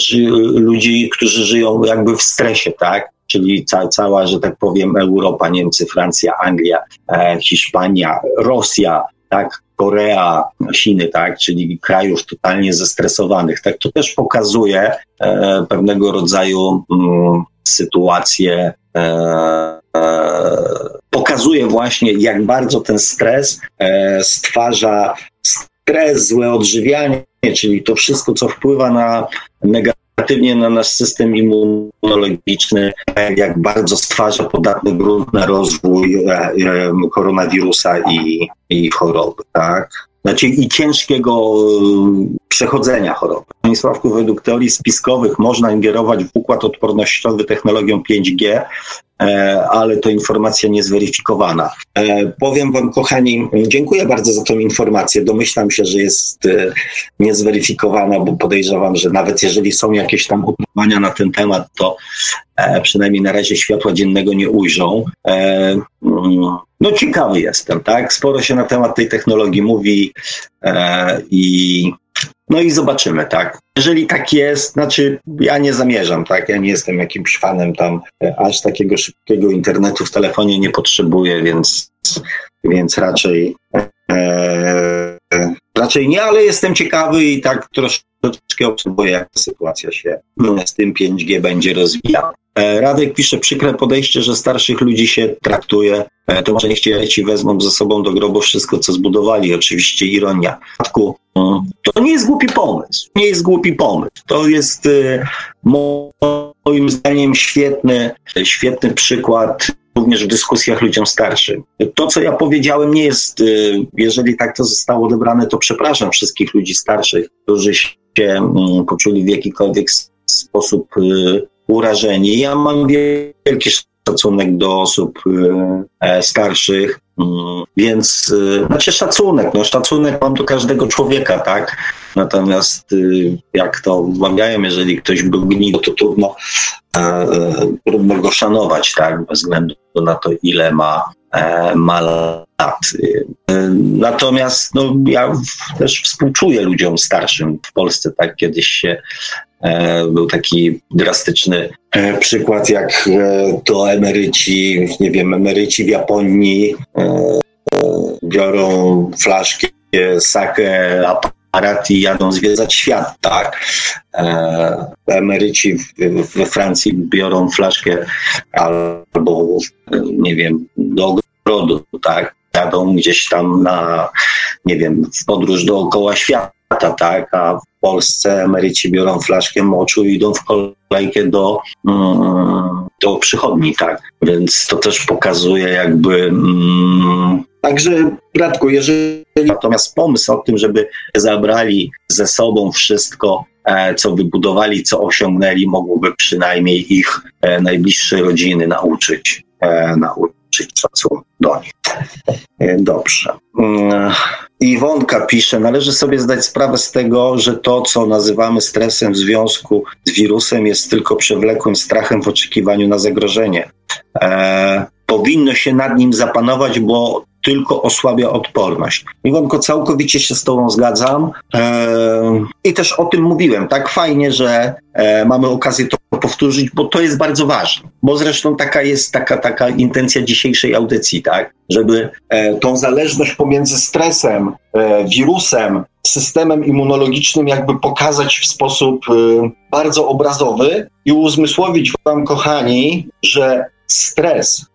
ludzi, którzy żyją jakby w stresie, tak? Czyli ca, cała, że tak powiem, Europa, Niemcy, Francja, Anglia, e, Hiszpania, Rosja, tak? Korea, Chiny, tak, czyli krajów totalnie zestresowanych. Tak, to też pokazuje e, pewnego rodzaju mm, sytuację, e, e, pokazuje właśnie, jak bardzo ten stres e, stwarza stres, złe odżywianie, czyli to wszystko, co wpływa na negatywnie na nasz system immunologiczny, jak bardzo stwarza podatny grunt na rozwój e, e, koronawirusa i, i choroby, tak? Znaczy i ciężkiego e, przechodzenia choroby. Panie Sławku, według teorii spiskowych można ingerować w układ odpornościowy technologią 5G ale to informacja niezweryfikowana. Powiem Wam, kochani, dziękuję bardzo za tą informację. Domyślam się, że jest niezweryfikowana, bo podejrzewam, że nawet jeżeli są jakieś tam opiniania na ten temat, to przynajmniej na razie światła dziennego nie ujrzą. Mm, no ciekawy jestem, tak? Sporo się na temat tej technologii mówi i no i zobaczymy, tak. Jeżeli tak jest, znaczy ja nie zamierzam, tak. Ja nie jestem jakimś fanem tam e, aż takiego szybkiego internetu w telefonie nie potrzebuję, więc, więc raczej e, raczej nie, ale jestem ciekawy i tak troszeczkę obserwuję, jak ta sytuacja się z tym 5G będzie rozwijała. E, Radek pisze, przykre podejście, że starszych ludzi się traktuje, e, to może niech ci wezmą ze sobą do grobu wszystko, co zbudowali. Oczywiście ironia. Mm, to nie jest głupi pomysł. Nie jest głupi pomysł. To jest e, moim zdaniem świetny, świetny przykład również w dyskusjach ludziom starszym. To, co ja powiedziałem, nie jest, jeżeli tak to zostało odebrane, to przepraszam wszystkich ludzi starszych, którzy się mm, poczuli w jakikolwiek sposób urażeni. Ja mam wielki szacunek do osób e, starszych, mm, więc e, znaczy szacunek, no szacunek mam do każdego człowieka, tak? Natomiast y, jak to mawiają, jeżeli ktoś był gniły, to trudno, e, trudno go szanować, tak? Bez względu na to, ile ma, ma lat. Natomiast no, ja też współczuję ludziom starszym w Polsce, tak? Kiedyś się E, był taki drastyczny e, przykład, jak e, to emeryci, nie wiem, emeryci w Japonii biorą flaszkę, sakę, aparat i jadą zwiedzać świat, tak. Emeryci we Francji biorą flaszkę albo, nie wiem, do ogrodu, tak. Jadą gdzieś tam na, nie wiem, w podróż dookoła świata tak, a w Polsce emeryci biorą flaszkę moczu i idą w kolejkę do, mm, do przychodni, tak. Więc to też pokazuje jakby... Mm, Także, bratku, jeżeli natomiast pomysł o tym, żeby zabrali ze sobą wszystko, e, co wybudowali, co osiągnęli, mógłby przynajmniej ich e, najbliższe rodziny nauczyć, e, nauczyć szacunku do nich. Dobrze. Mm, Iwonka pisze, należy sobie zdać sprawę z tego, że to, co nazywamy stresem w związku z wirusem, jest tylko przewlekłym strachem w oczekiwaniu na zagrożenie. E, powinno się nad nim zapanować, bo tylko osłabia odporność. Iwonko, całkowicie się z Tobą zgadzam. E, I też o tym mówiłem. Tak fajnie, że e, mamy okazję to powtórzyć, bo to jest bardzo ważne. Bo zresztą taka jest taka, taka intencja dzisiejszej audycji, tak? Żeby e, tą zależność pomiędzy stresem, wirusem, systemem immunologicznym jakby pokazać w sposób bardzo obrazowy i uzmysłowić Wam, kochani, że stres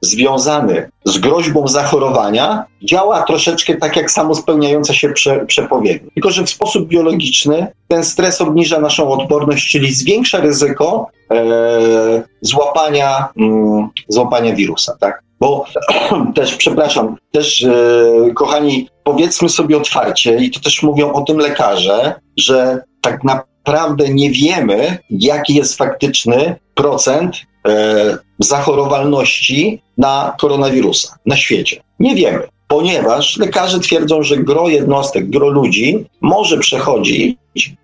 związany z groźbą zachorowania działa troszeczkę tak jak samospełniająca się prze, przepowiednia. Tylko, że w sposób biologiczny ten stres obniża naszą odporność, czyli zwiększa ryzyko e, złapania, mm, złapania wirusa, tak? Bo też, przepraszam, też, e, kochani, powiedzmy sobie otwarcie, i to też mówią o tym lekarze, że tak naprawdę nie wiemy, jaki jest faktyczny procent zachorowalności na koronawirusa na świecie. Nie wiemy, ponieważ lekarze twierdzą, że gro jednostek, gro ludzi może przechodzić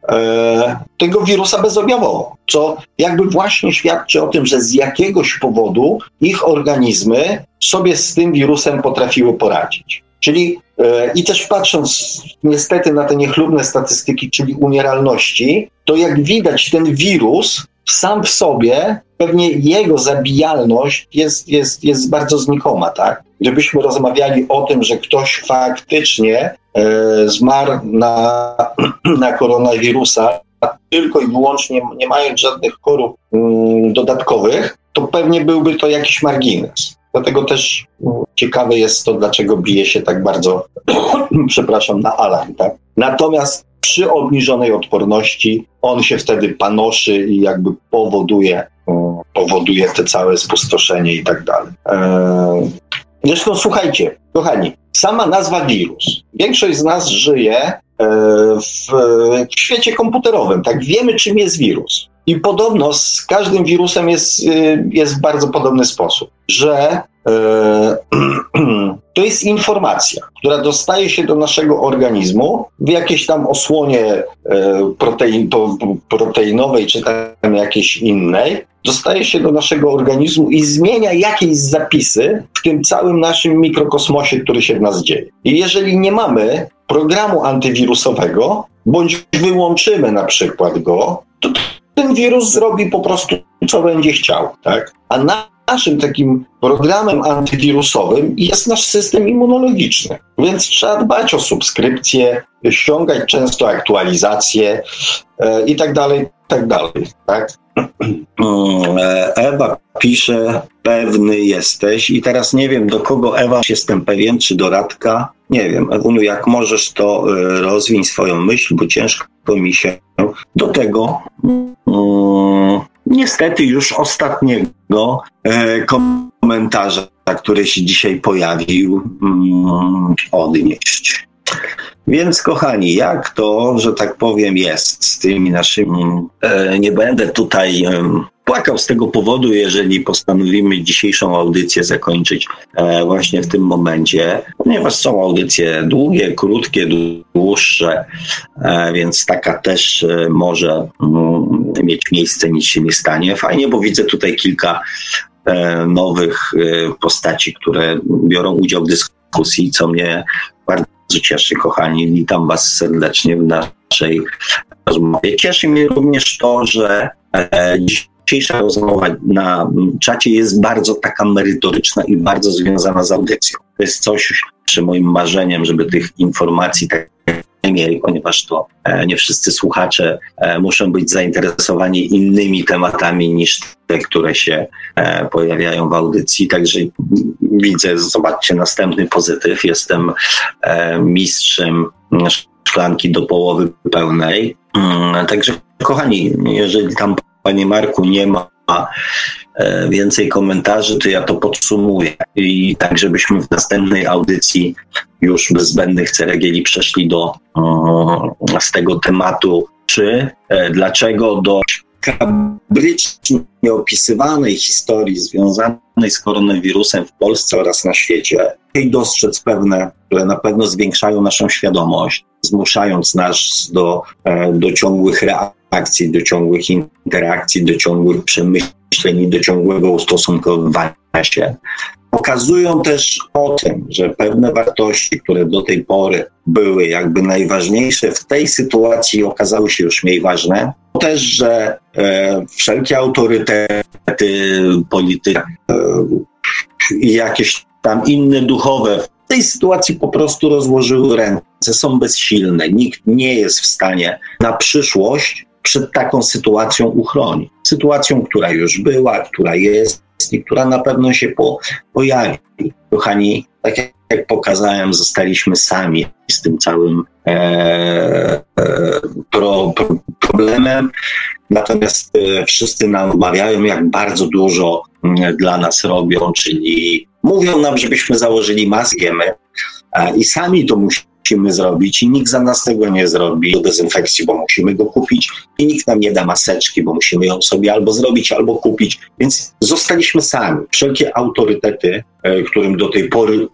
e, tego wirusa bezobjawowo, co jakby właśnie świadczy o tym, że z jakiegoś powodu ich organizmy sobie z tym wirusem potrafiły poradzić. Czyli e, i też patrząc niestety na te niechlubne statystyki, czyli umieralności, to jak widać ten wirus sam w sobie pewnie jego zabijalność jest, jest, jest bardzo znikoma, tak? Gdybyśmy rozmawiali o tym, że ktoś faktycznie e, zmarł na, na koronawirusa, tylko i wyłącznie nie mając żadnych chorób mm, dodatkowych, to pewnie byłby to jakiś margines. Dlatego też mm, ciekawe jest to, dlaczego bije się tak bardzo, przepraszam, na alarm. Tak? Natomiast przy obniżonej odporności on się wtedy panoszy i jakby powoduje, mm, powoduje te całe spustoszenie i tak dalej. Eee, zresztą słuchajcie, kochani, sama nazwa wirus. Większość z nas żyje w świecie komputerowym. Tak, wiemy, czym jest wirus. I podobno z każdym wirusem jest, jest w bardzo podobny sposób, że to jest informacja, która dostaje się do naszego organizmu w jakiejś tam osłonie protein, proteinowej czy tam jakiejś innej, dostaje się do naszego organizmu i zmienia jakieś zapisy w tym całym naszym mikrokosmosie, który się w nas dzieje. I jeżeli nie mamy programu antywirusowego, bądź wyłączymy na przykład go, to ten wirus zrobi po prostu, co będzie chciał. Tak? A naszym takim programem antywirusowym jest nasz system immunologiczny. Więc trzeba dbać o subskrypcję, ściągać często aktualizacje e, i tak dalej, tak dalej. Tak? Ewa pisze, pewny jesteś i teraz nie wiem do kogo Ewa, jestem pewien, czy do Radka, nie wiem. Ewuniu, jak możesz to e, rozwiń swoją myśl, bo ciężko mi się do tego um, niestety już ostatniego e, komentarza, który się dzisiaj pojawił, um, odnieść. Więc kochani, jak to, że tak powiem, jest z tymi naszymi. E, nie będę tutaj e, płakał z tego powodu, jeżeli postanowimy dzisiejszą audycję zakończyć e, właśnie w tym momencie, ponieważ są audycje długie, krótkie, dłuższe, e, więc taka też e, może mm, mieć miejsce, nic się nie stanie. Fajnie, bo widzę tutaj kilka e, nowych postaci, które biorą udział w dyskusji, co mnie bardzo cieszy, kochani. Witam Was serdecznie w naszej rozmowie. Cieszy mnie również to, że e, dzisiejsza rozmowa na czacie jest bardzo taka merytoryczna i bardzo związana z audycją. To jest coś przy moim marzeniem, żeby tych informacji tak mieli, ponieważ to e, nie wszyscy słuchacze e, muszą być zainteresowani innymi tematami niż te, które się e, pojawiają w audycji. Także widzę, zobaczcie, następny pozytyw. Jestem mistrzem szklanki do połowy pełnej. Mm, także, kochani, jeżeli tam, panie Marku, nie ma więcej komentarzy, to ja to podsumuję. I tak, żebyśmy w następnej audycji już bez zbędnych ceregieli przeszli do z tego tematu, czy e, dlaczego do kabrycznie opisywanej historii związanej z koronawirusem w Polsce oraz na świecie i dostrzec pewne, które na pewno zwiększają naszą świadomość, zmuszając nas do, e, do ciągłych reakcji, do ciągłych interakcji, do ciągłych przemyśleń i do ciągłego ustosunkowywania się. Pokazują też o tym, że pewne wartości, które do tej pory były jakby najważniejsze, w tej sytuacji okazały się już mniej ważne. Też, że e, wszelkie autorytety, polityki e, i jakieś tam inne duchowe w tej sytuacji po prostu rozłożyły ręce, są bezsilne. Nikt nie jest w stanie na przyszłość przed taką sytuacją uchronić. Sytuacją, która już była, która jest i która na pewno się po, pojawi. Kochani, tak jak, pokazałem, zostaliśmy sami z tym całym e, e, pro, pro, problemem. Natomiast e, wszyscy nam omawiają, jak bardzo dużo mm, dla nas robią, czyli mówią nam, żebyśmy założyli maskę i sami to musimy musimy zrobić i nikt za nas tego nie zrobi do dezynfekcji, bo musimy go kupić i nikt nam nie da maseczki, bo musimy ją sobie albo zrobić, albo kupić. Więc zostaliśmy sami. Wszelkie autorytety, e, którym do tej pory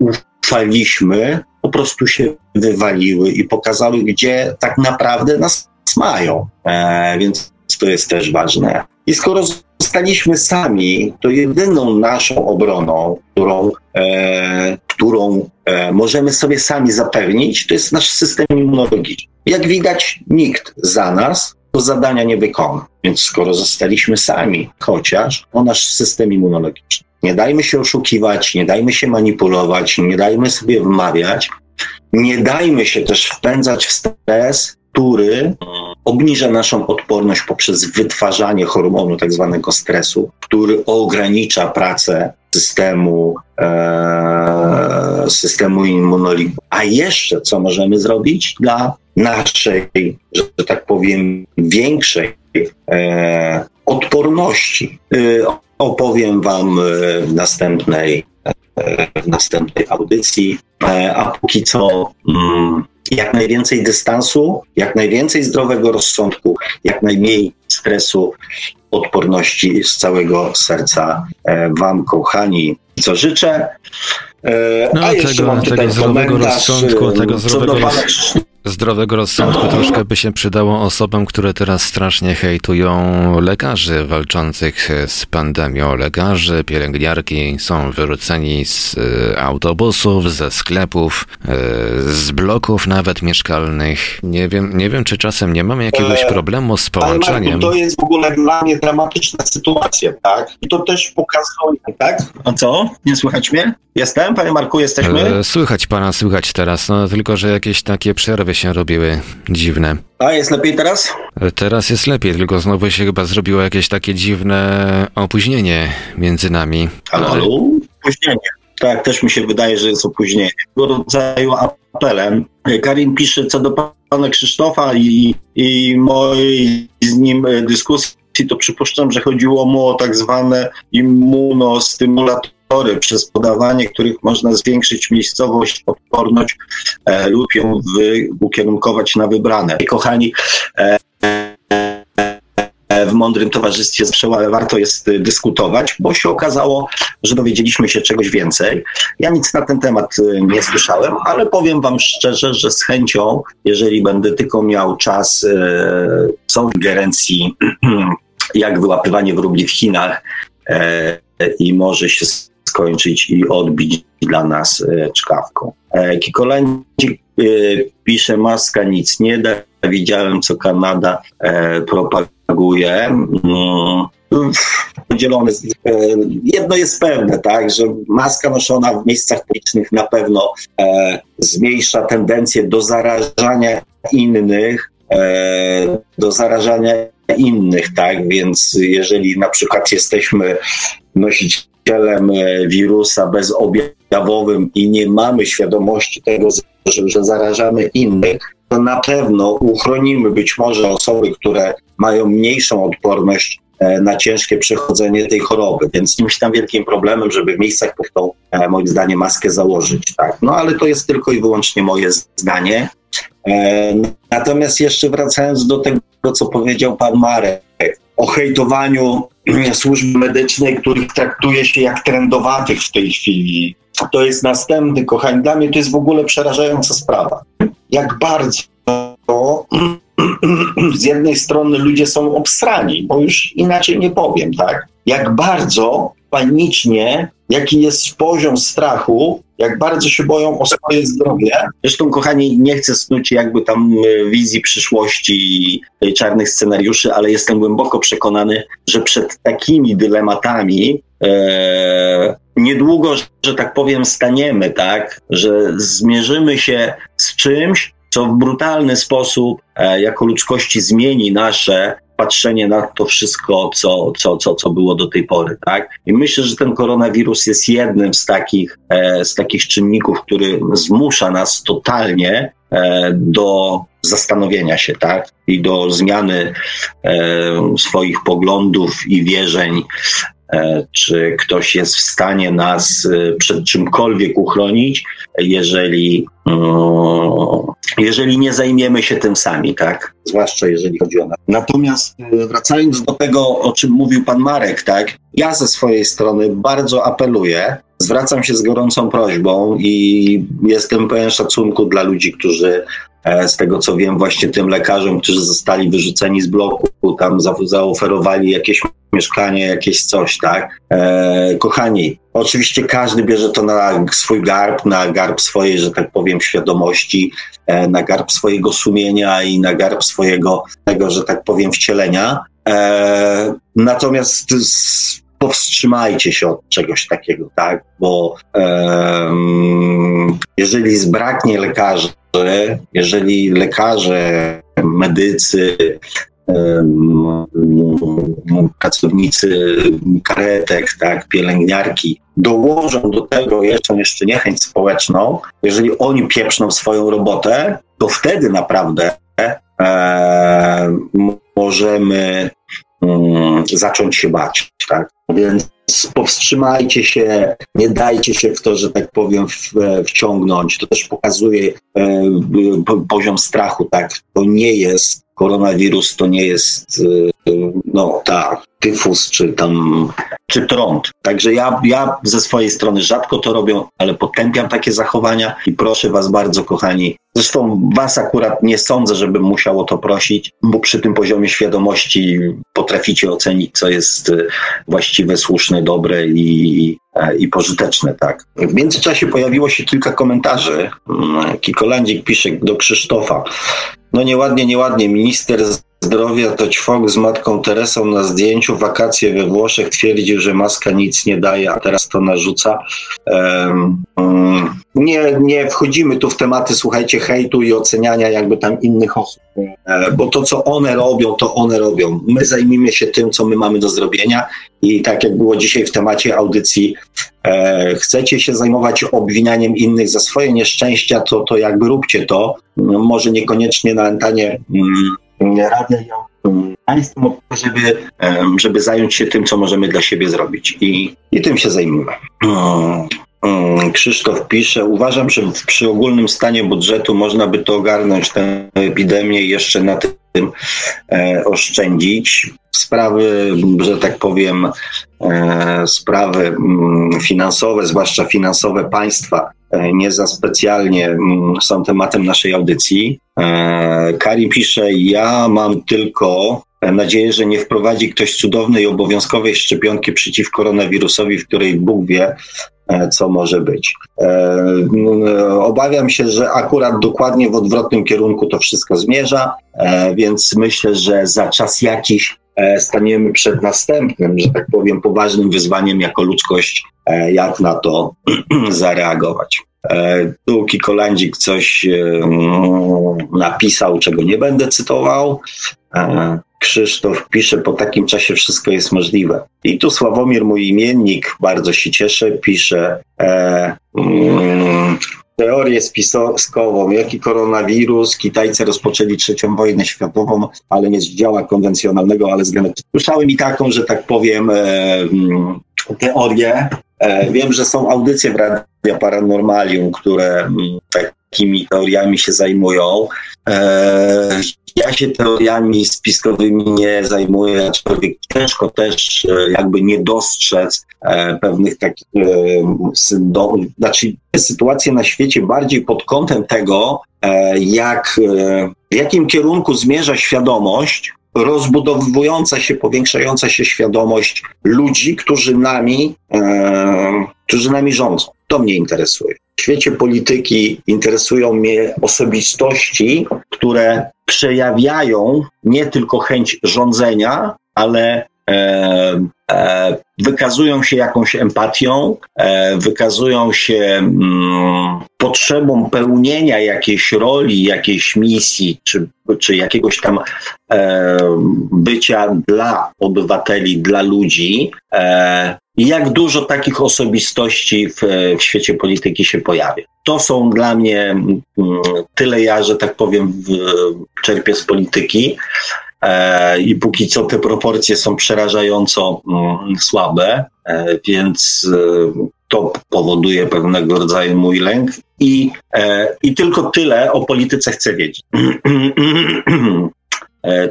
ufaliśmy, po prostu się wywaliły i pokazały, gdzie tak naprawdę nas mają. E, więc to jest też ważne. I skoro zostaliśmy sami, to jedyną naszą obroną, którą, e, którą e, możemy sobie sami zapewnić, to jest nasz system immunologiczny. Jak widać, nikt za nas to zadania nie wykona. Więc skoro zostaliśmy sami, chociaż o nasz system immunologiczny. Nie dajmy się oszukiwać, nie dajmy się manipulować, nie dajmy sobie wmawiać, nie dajmy się też wpędzać w stres, który obniża naszą odporność poprzez wytwarzanie hormonu tak zwanego stresu, który ogranicza pracę systemu, e, systemu immunologicznego. A jeszcze co możemy zrobić dla naszej, że tak powiem, większej e, odporności? E, opowiem Wam w następnej, e, w następnej audycji. E, a póki co mm, jak najwięcej dystansu, jak najwięcej zdrowego rozsądku, jak najmniej stresu, odporności z całego serca e, Wam, kochani, co życzę. E, no, A tego, mam tego zdrowego rozsądku, tego zdrowego rozsądku zdrowego rozsądku troszkę by się przydało osobom, które teraz strasznie hejtują lekarzy walczących z pandemią. Lekarze, pielęgniarki są wyrzuceni z autobusów, ze sklepów, z bloków nawet mieszkalnych. Nie wiem, nie wiem, czy czasem nie mamy jakiegoś e, problemu z połączeniem. To jest w ogóle dla mnie dramatyczna sytuacja, tak? I to też pokazuje, tak? A co? Nie słychać mnie? Jestem, panie Marku, jesteśmy? E, słychać pana, słychać teraz, no tylko, że jakieś takie przerwy się robiły dziwne. A jest lepiej teraz? E, teraz jest lepiej, tylko znowu się chyba zrobiło jakieś takie dziwne opóźnienie między nami. Halo, halo? Opóźnienie. Tak, też mi się wydaje, że jest opóźnienie. Tego rodzaju apelem. Karin pisze co do pana Krzysztofa i, i mojej z nim dyskusji, to przypuszczam, że chodziło mu o tak zwane immunostymulatory przez podawanie których można zwiększyć miejscowość, odporność e, lub ją wy, ukierunkować na wybrane. Kochani, e, e, w mądrym towarzystwie zawsze warto jest dyskutować, bo się okazało, że dowiedzieliśmy się czegoś więcej. Ja nic na ten temat e, nie słyszałem, ale powiem Wam szczerze, że z chęcią, jeżeli będę tylko miał czas, e, są ingerencji jak wyłapywanie wróbli w Chinach e, i może się skończyć i odbić dla nas e, czkawką. E, Kikolandzik e, pisze, maska nic nie da. Widziałem, co Kanada propaguje. Mm, podzielone. Jedno jest pewne, tak, że maska noszona w miejscach publicznych na pewno zmniejsza tendencję do zarażania innych, do zarażania innych, tak? Więc jeżeli na przykład jesteśmy nosicielem e, wirusa bezobjawowym i nie mamy świadomości tego, że, że zarażamy innych, to na pewno uchronimy być może osoby, które mają mniejszą odporność e, na ciężkie przechodzenie tej choroby, więc nie tam wielkim problemem, żeby w miejscach pod tą, e, moim zdaniem, maskę założyć. Tak? No ale to jest tylko i wyłącznie moje zdanie. Natomiast jeszcze wracając do tego, co powiedział pan Marek o hejtowaniu służby medycznej, których traktuje się jak trendowatych w tej chwili. To jest następny, kochani, dla mnie to jest w ogóle przerażająca sprawa. Jak bardzo z jednej strony ludzie są obstrani, bo już inaczej nie powiem, tak? Jak bardzo panicznie, jaki jest poziom strachu, jak bardzo się boją o swoje zdrowie. Zresztą, kochani, nie chcę snuć jakby tam e, wizji przyszłości czarnych scenariuszy, ale jestem głęboko przekonany, że przed takimi dylematami e, niedługo, że tak powiem, staniemy, tak, że zmierzymy się z czymś, co w brutalny sposób e, jako ludzkości zmieni nasze patrzenie na to wszystko, co, co, co, co było do tej pory. Tak? I myślę, że ten koronawirus jest jednym z takich, e, z takich czynników, który zmusza nas totalnie e, do zastanowienia się, tak? I do zmiany swoich poglądów i wierzeń, czy ktoś jest w stanie nas e, przed czymkolwiek uchronić, jeżeli jeżeli nie zajmiemy się tym sami, tak? Zwłaszcza jeżeli chodzi o nas. Natomiast e, wracając do tego, o czym mówił pan Marek, tak? Ja ze swojej strony bardzo apeluję, zwracam się z gorącą prośbą i jestem pełen szacunku dla ludzi, którzy e, z tego co wiem, właśnie tym lekarzom, którzy zostali wyrzuceni z bloku, tam zaoferowali jakieś mieszkanie, jakieś coś, tak? E, kochani, oczywiście każdy bierze to na swój garb, na garb swojej, że tak powiem, świadomości, e, na garb swojego sumienia i na garb swojego, tego, że tak powiem, wcielenia. E, natomiast powstrzymajcie się od czegoś takiego, tak? Bo jeżeli zbraknie lekarzy, jeżeli lekarze, medycy, pracownicy karetek, tak, pielęgniarki dołożą do tego jeszcze, jeszcze niechęć społeczną, jeżeli oni pieprzną swoją robotę, to wtedy naprawdę e, możemy mm, zacząć się bać. Tak? Więc powstrzymajcie się, nie dajcie się w to, że tak powiem, w, wciągnąć. To też pokazuje e, poziom strachu, tak? To nie jest koronawirus, to nie jest e, no tak, tyfus czy tam, czy trąd. Także ja, ja ze swojej strony rzadko to robię, ale potępiam takie zachowania i proszę was bardzo, kochani. Zresztą was akurat nie sądzę, żebym musiał o to prosić, bo przy tym poziomie świadomości potraficie ocenić, co jest y, właściwe, słuszne, dobre i, i pożyteczne, tak. W międzyczasie pojawiło się kilka komentarzy. Mm, Kikolandzik pisze do Krzysztofa. No nieładnie, nieładnie. Minister zdrowia to ćwok z matką Teresą na zdjęciu wakacje we Włoszech twierdził, że maska nic nie daje, a teraz to narzuca. Um, nie, nie wchodzimy tu w tematy, słuchajcie, hejtu i oceniania jakby tam innych osób, e, bo to, co one robią, to one robią. My zajmijmy się tym, co my mamy do zrobienia i tak jak było dzisiaj w temacie audycji, e, chcecie się zajmować obwinianiem innych za swoje nieszczęścia, to, to jakby róbcie to. Może niekoniecznie na antenie mm, radia państwu, żeby, żeby zająć się tym, co możemy dla siebie zrobić. I, i tym się zajmujemy. Mm, mm, Krzysztof pisze, uważam, że przy ogólnym stanie budżetu można by to ogarnąć, tę epidemię i jeszcze na tym e, oszczędzić. Sprawy, że tak powiem, e, sprawy mm, finansowe, zwłaszcza finansowe państwa, nie za specjalnie mm, są tematem naszej audycji. E, Karim pisze, ja mam tylko nadzieję, że nie wprowadzi ktoś cudownej, obowiązkowej szczepionki przeciw koronawirusowi, w której Bóg wie, e, co może być. Obawiam się, że akurat dokładnie w odwrotnym kierunku to wszystko zmierza, więc myślę, że za czas jakiś staniemy przed następnym, że tak powiem, poważnym wyzwaniem jako ludzkość, jak na to zareagować. E, tu Kikolandzik coś e, napisał, czego nie będę cytował. E, Krzysztof pisze, po takim czasie wszystko jest możliwe. I tu Sławomir, mój imiennik, bardzo się cieszę, pisze e, mm, teorię spiskową, jaki koronawirus, Kitajcy rozpoczęli trzecią wojnę światową, ale nie z działa konwencjonalnego, ale z genetyki. Słyszałem i taką, że tak powiem, e, teorię, E, wiem, że są audycje w Radia Paranormalium, które mm, takimi teoriami się zajmują. E, ja się teoriami spiskowymi nie zajmuję, aczkolwiek ciężko też e, jakby nie dostrzec pewnych takich, znaczy sytuacje na świecie bardziej pod kątem tego, jak, w jakim kierunku zmierza świadomość, rozbudowująca się, powiększająca się świadomość ludzi, którzy nami, e, którzy nami rządzą. To mnie interesuje. W świecie polityki interesują mnie osobistości, które przejawiają nie tylko chęć rządzenia, ale wykazują się jakąś empatią, e, wykazują się mm, potrzebą pełnienia jakiejś roli, jakiejś misji, czy, czy jakiegoś tam e, bycia dla obywateli, dla ludzi. E, jak dużo takich osobistości w, w, świecie polityki się pojawia. To są dla mnie mm, tyle ja, że tak powiem, czerpię z polityki. E, I póki co te proporcje są przerażająco mm, słabe, e, więc e, to powoduje pewnego rodzaju mój lęk. I, i tylko tyle o polityce chcę wiedzieć.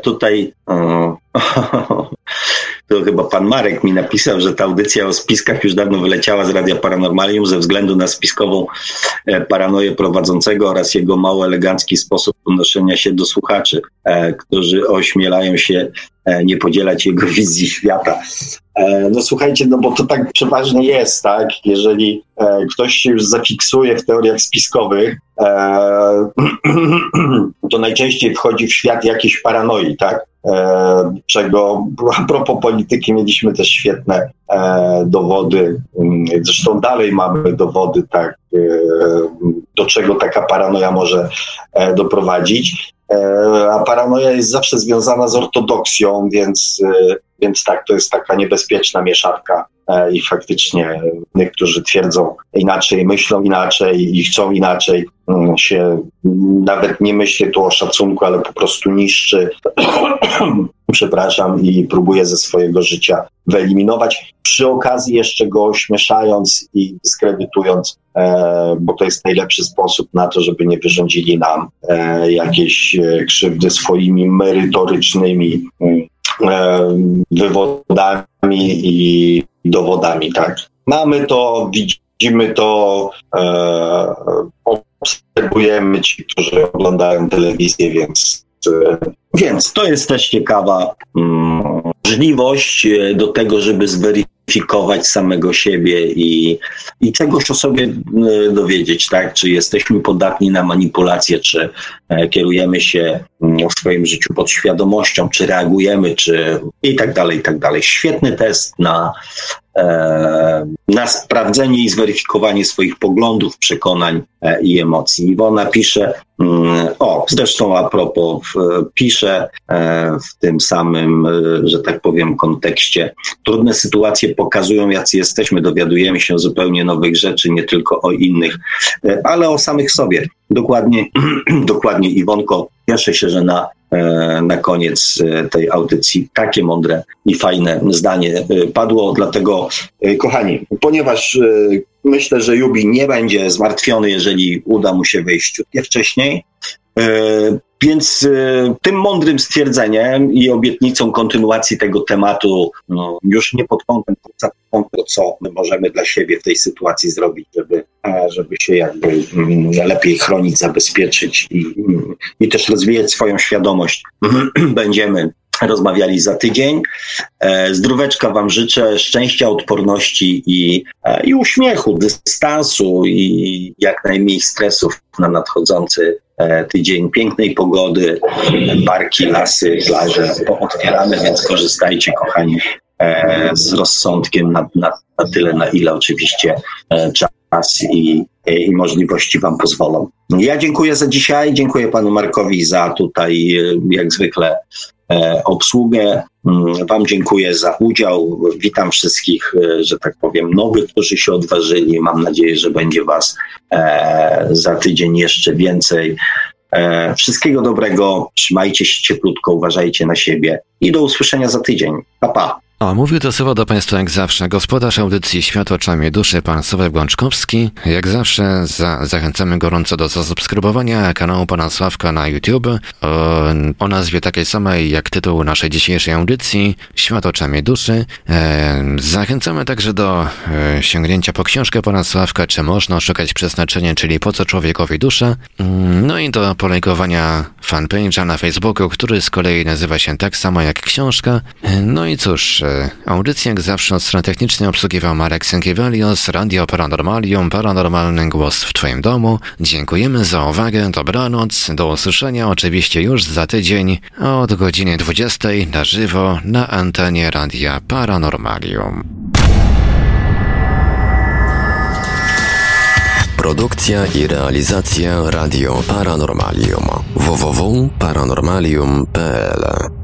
Tutaj to chyba pan Marek mi napisał, że ta audycja o spiskach już dawno wyleciała z Radia Paranormalium ze względu na spiskową paranoję prowadzącego oraz jego mało elegancki sposób odnoszenia się do słuchaczy, e, którzy ośmielają się nie podzielać jego wizji świata. No słuchajcie, no bo to tak przeważnie jest, tak? Jeżeli ktoś się już zafiksuje w teoriach spiskowych, to najczęściej wchodzi w świat jakiejś paranoi, tak? E, czego a propos polityki mieliśmy też świetne e, dowody, mm, zresztą dalej mamy dowody, tak, e, do czego taka paranoja może doprowadzić. A paranoja jest zawsze związana z ortodoksją, więc, więc tak, to jest taka niebezpieczna mieszanka. e, i faktycznie niektórzy twierdzą inaczej, myślą inaczej i chcą inaczej, mm, się nawet nie myśli tu o szacunku, ale po prostu niszczy, przepraszam, i próbuje ze swojego życia wyeliminować, przy okazji jeszcze go ośmieszając i dyskredytując, e, bo to jest najlepszy sposób na to, żeby nie wyrządzili nam e, jakieś e, krzywdy swoimi merytorycznymi mm, e, wywodami i dowodami, tak. Mamy to, widzimy to, e, obserwujemy ci, którzy oglądają telewizję, więc, e, więc to jest też ciekawa mm, możliwość e, do tego, żeby zweryfikować samego siebie i, i czegoś o sobie e, dowiedzieć, tak? Czy jesteśmy podatni na manipulacje, czy e, kierujemy się mm, w swoim życiu podświadomością, czy reagujemy, czy i tak dalej, i tak dalej. Świetny test na, na sprawdzenie i zweryfikowanie swoich poglądów, przekonań i emocji. Iwona pisze, mm, o, zresztą a propos, pisze w tym samym, że tak powiem, kontekście. Trudne sytuacje pokazują, jacy jesteśmy, dowiadujemy się zupełnie nowych rzeczy, nie tylko o innych, e, ale o samych sobie. Dokładnie, dokładnie Iwonko, cieszę się, że na, e, na koniec e, tej audycji takie mądre i fajne zdanie padło. Dlatego, kochani, ponieważ myślę, że Jubi nie będzie zmartwiony, jeżeli uda mu się wejść wcześniej, więc y, tym mądrym stwierdzeniem i obietnicą kontynuacji tego tematu, no, już nie pod kątem co my możemy dla siebie w tej sytuacji zrobić, żeby, żeby się jakby mm, lepiej chronić, zabezpieczyć i, i też rozwijać swoją świadomość, będziemy rozmawiali za tydzień. E, zdróweczka Wam życzę, szczęścia, odporności i, e, i uśmiechu, dystansu i jak najmniej stresów na nadchodzący e, tydzień pięknej pogody, parki, lasy, plaże otwieramy, więc korzystajcie, kochani, z rozsądkiem na, na, na tyle, na ile oczywiście czas i, i możliwości Wam pozwolą. Ja dziękuję za dzisiaj, dziękuję Panu Markowi za tutaj, jak zwykle, obsługę. Mm, wam dziękuję za udział. Witam wszystkich, e, że tak powiem, nowych, którzy się odważyli. Mam nadzieję, że będzie Was e, za tydzień jeszcze więcej. Wszystkiego dobrego, trzymajcie się cieplutko, uważajcie na siebie i do usłyszenia za tydzień. Pa, pa. O, mówił to słowo do Państwa jak zawsze gospodarz audycji Świat oczami duszy, pan Sławek Błączkowski. Jak zawsze za, zachęcamy gorąco do zasubskrybowania kanału pana Sławka na YouTube o, o nazwie takiej samej jak tytuł naszej dzisiejszej audycji Świat oczami duszy. E, zachęcamy także do e, sięgnięcia po książkę pana Sławka Czy można szukać przeznaczenia, czyli Po co człowiekowi dusza. Mm, no i do polejkowania fanpage'a na Facebooku, który z kolei nazywa się tak samo jak książka. E, no i cóż, Audycję jak zawsze od strony technicznej obsługiwał Marek Sękiewelios, Radio Paranormalium, Paranormalny Głos w Twoim domu. Dziękujemy za uwagę, dobranoc, do usłyszenia oczywiście już za tydzień od godziny 20 na żywo na antenie Radia Paranormalium. Produkcja i realizacja Radio Paranormalium www.paranormalium.pl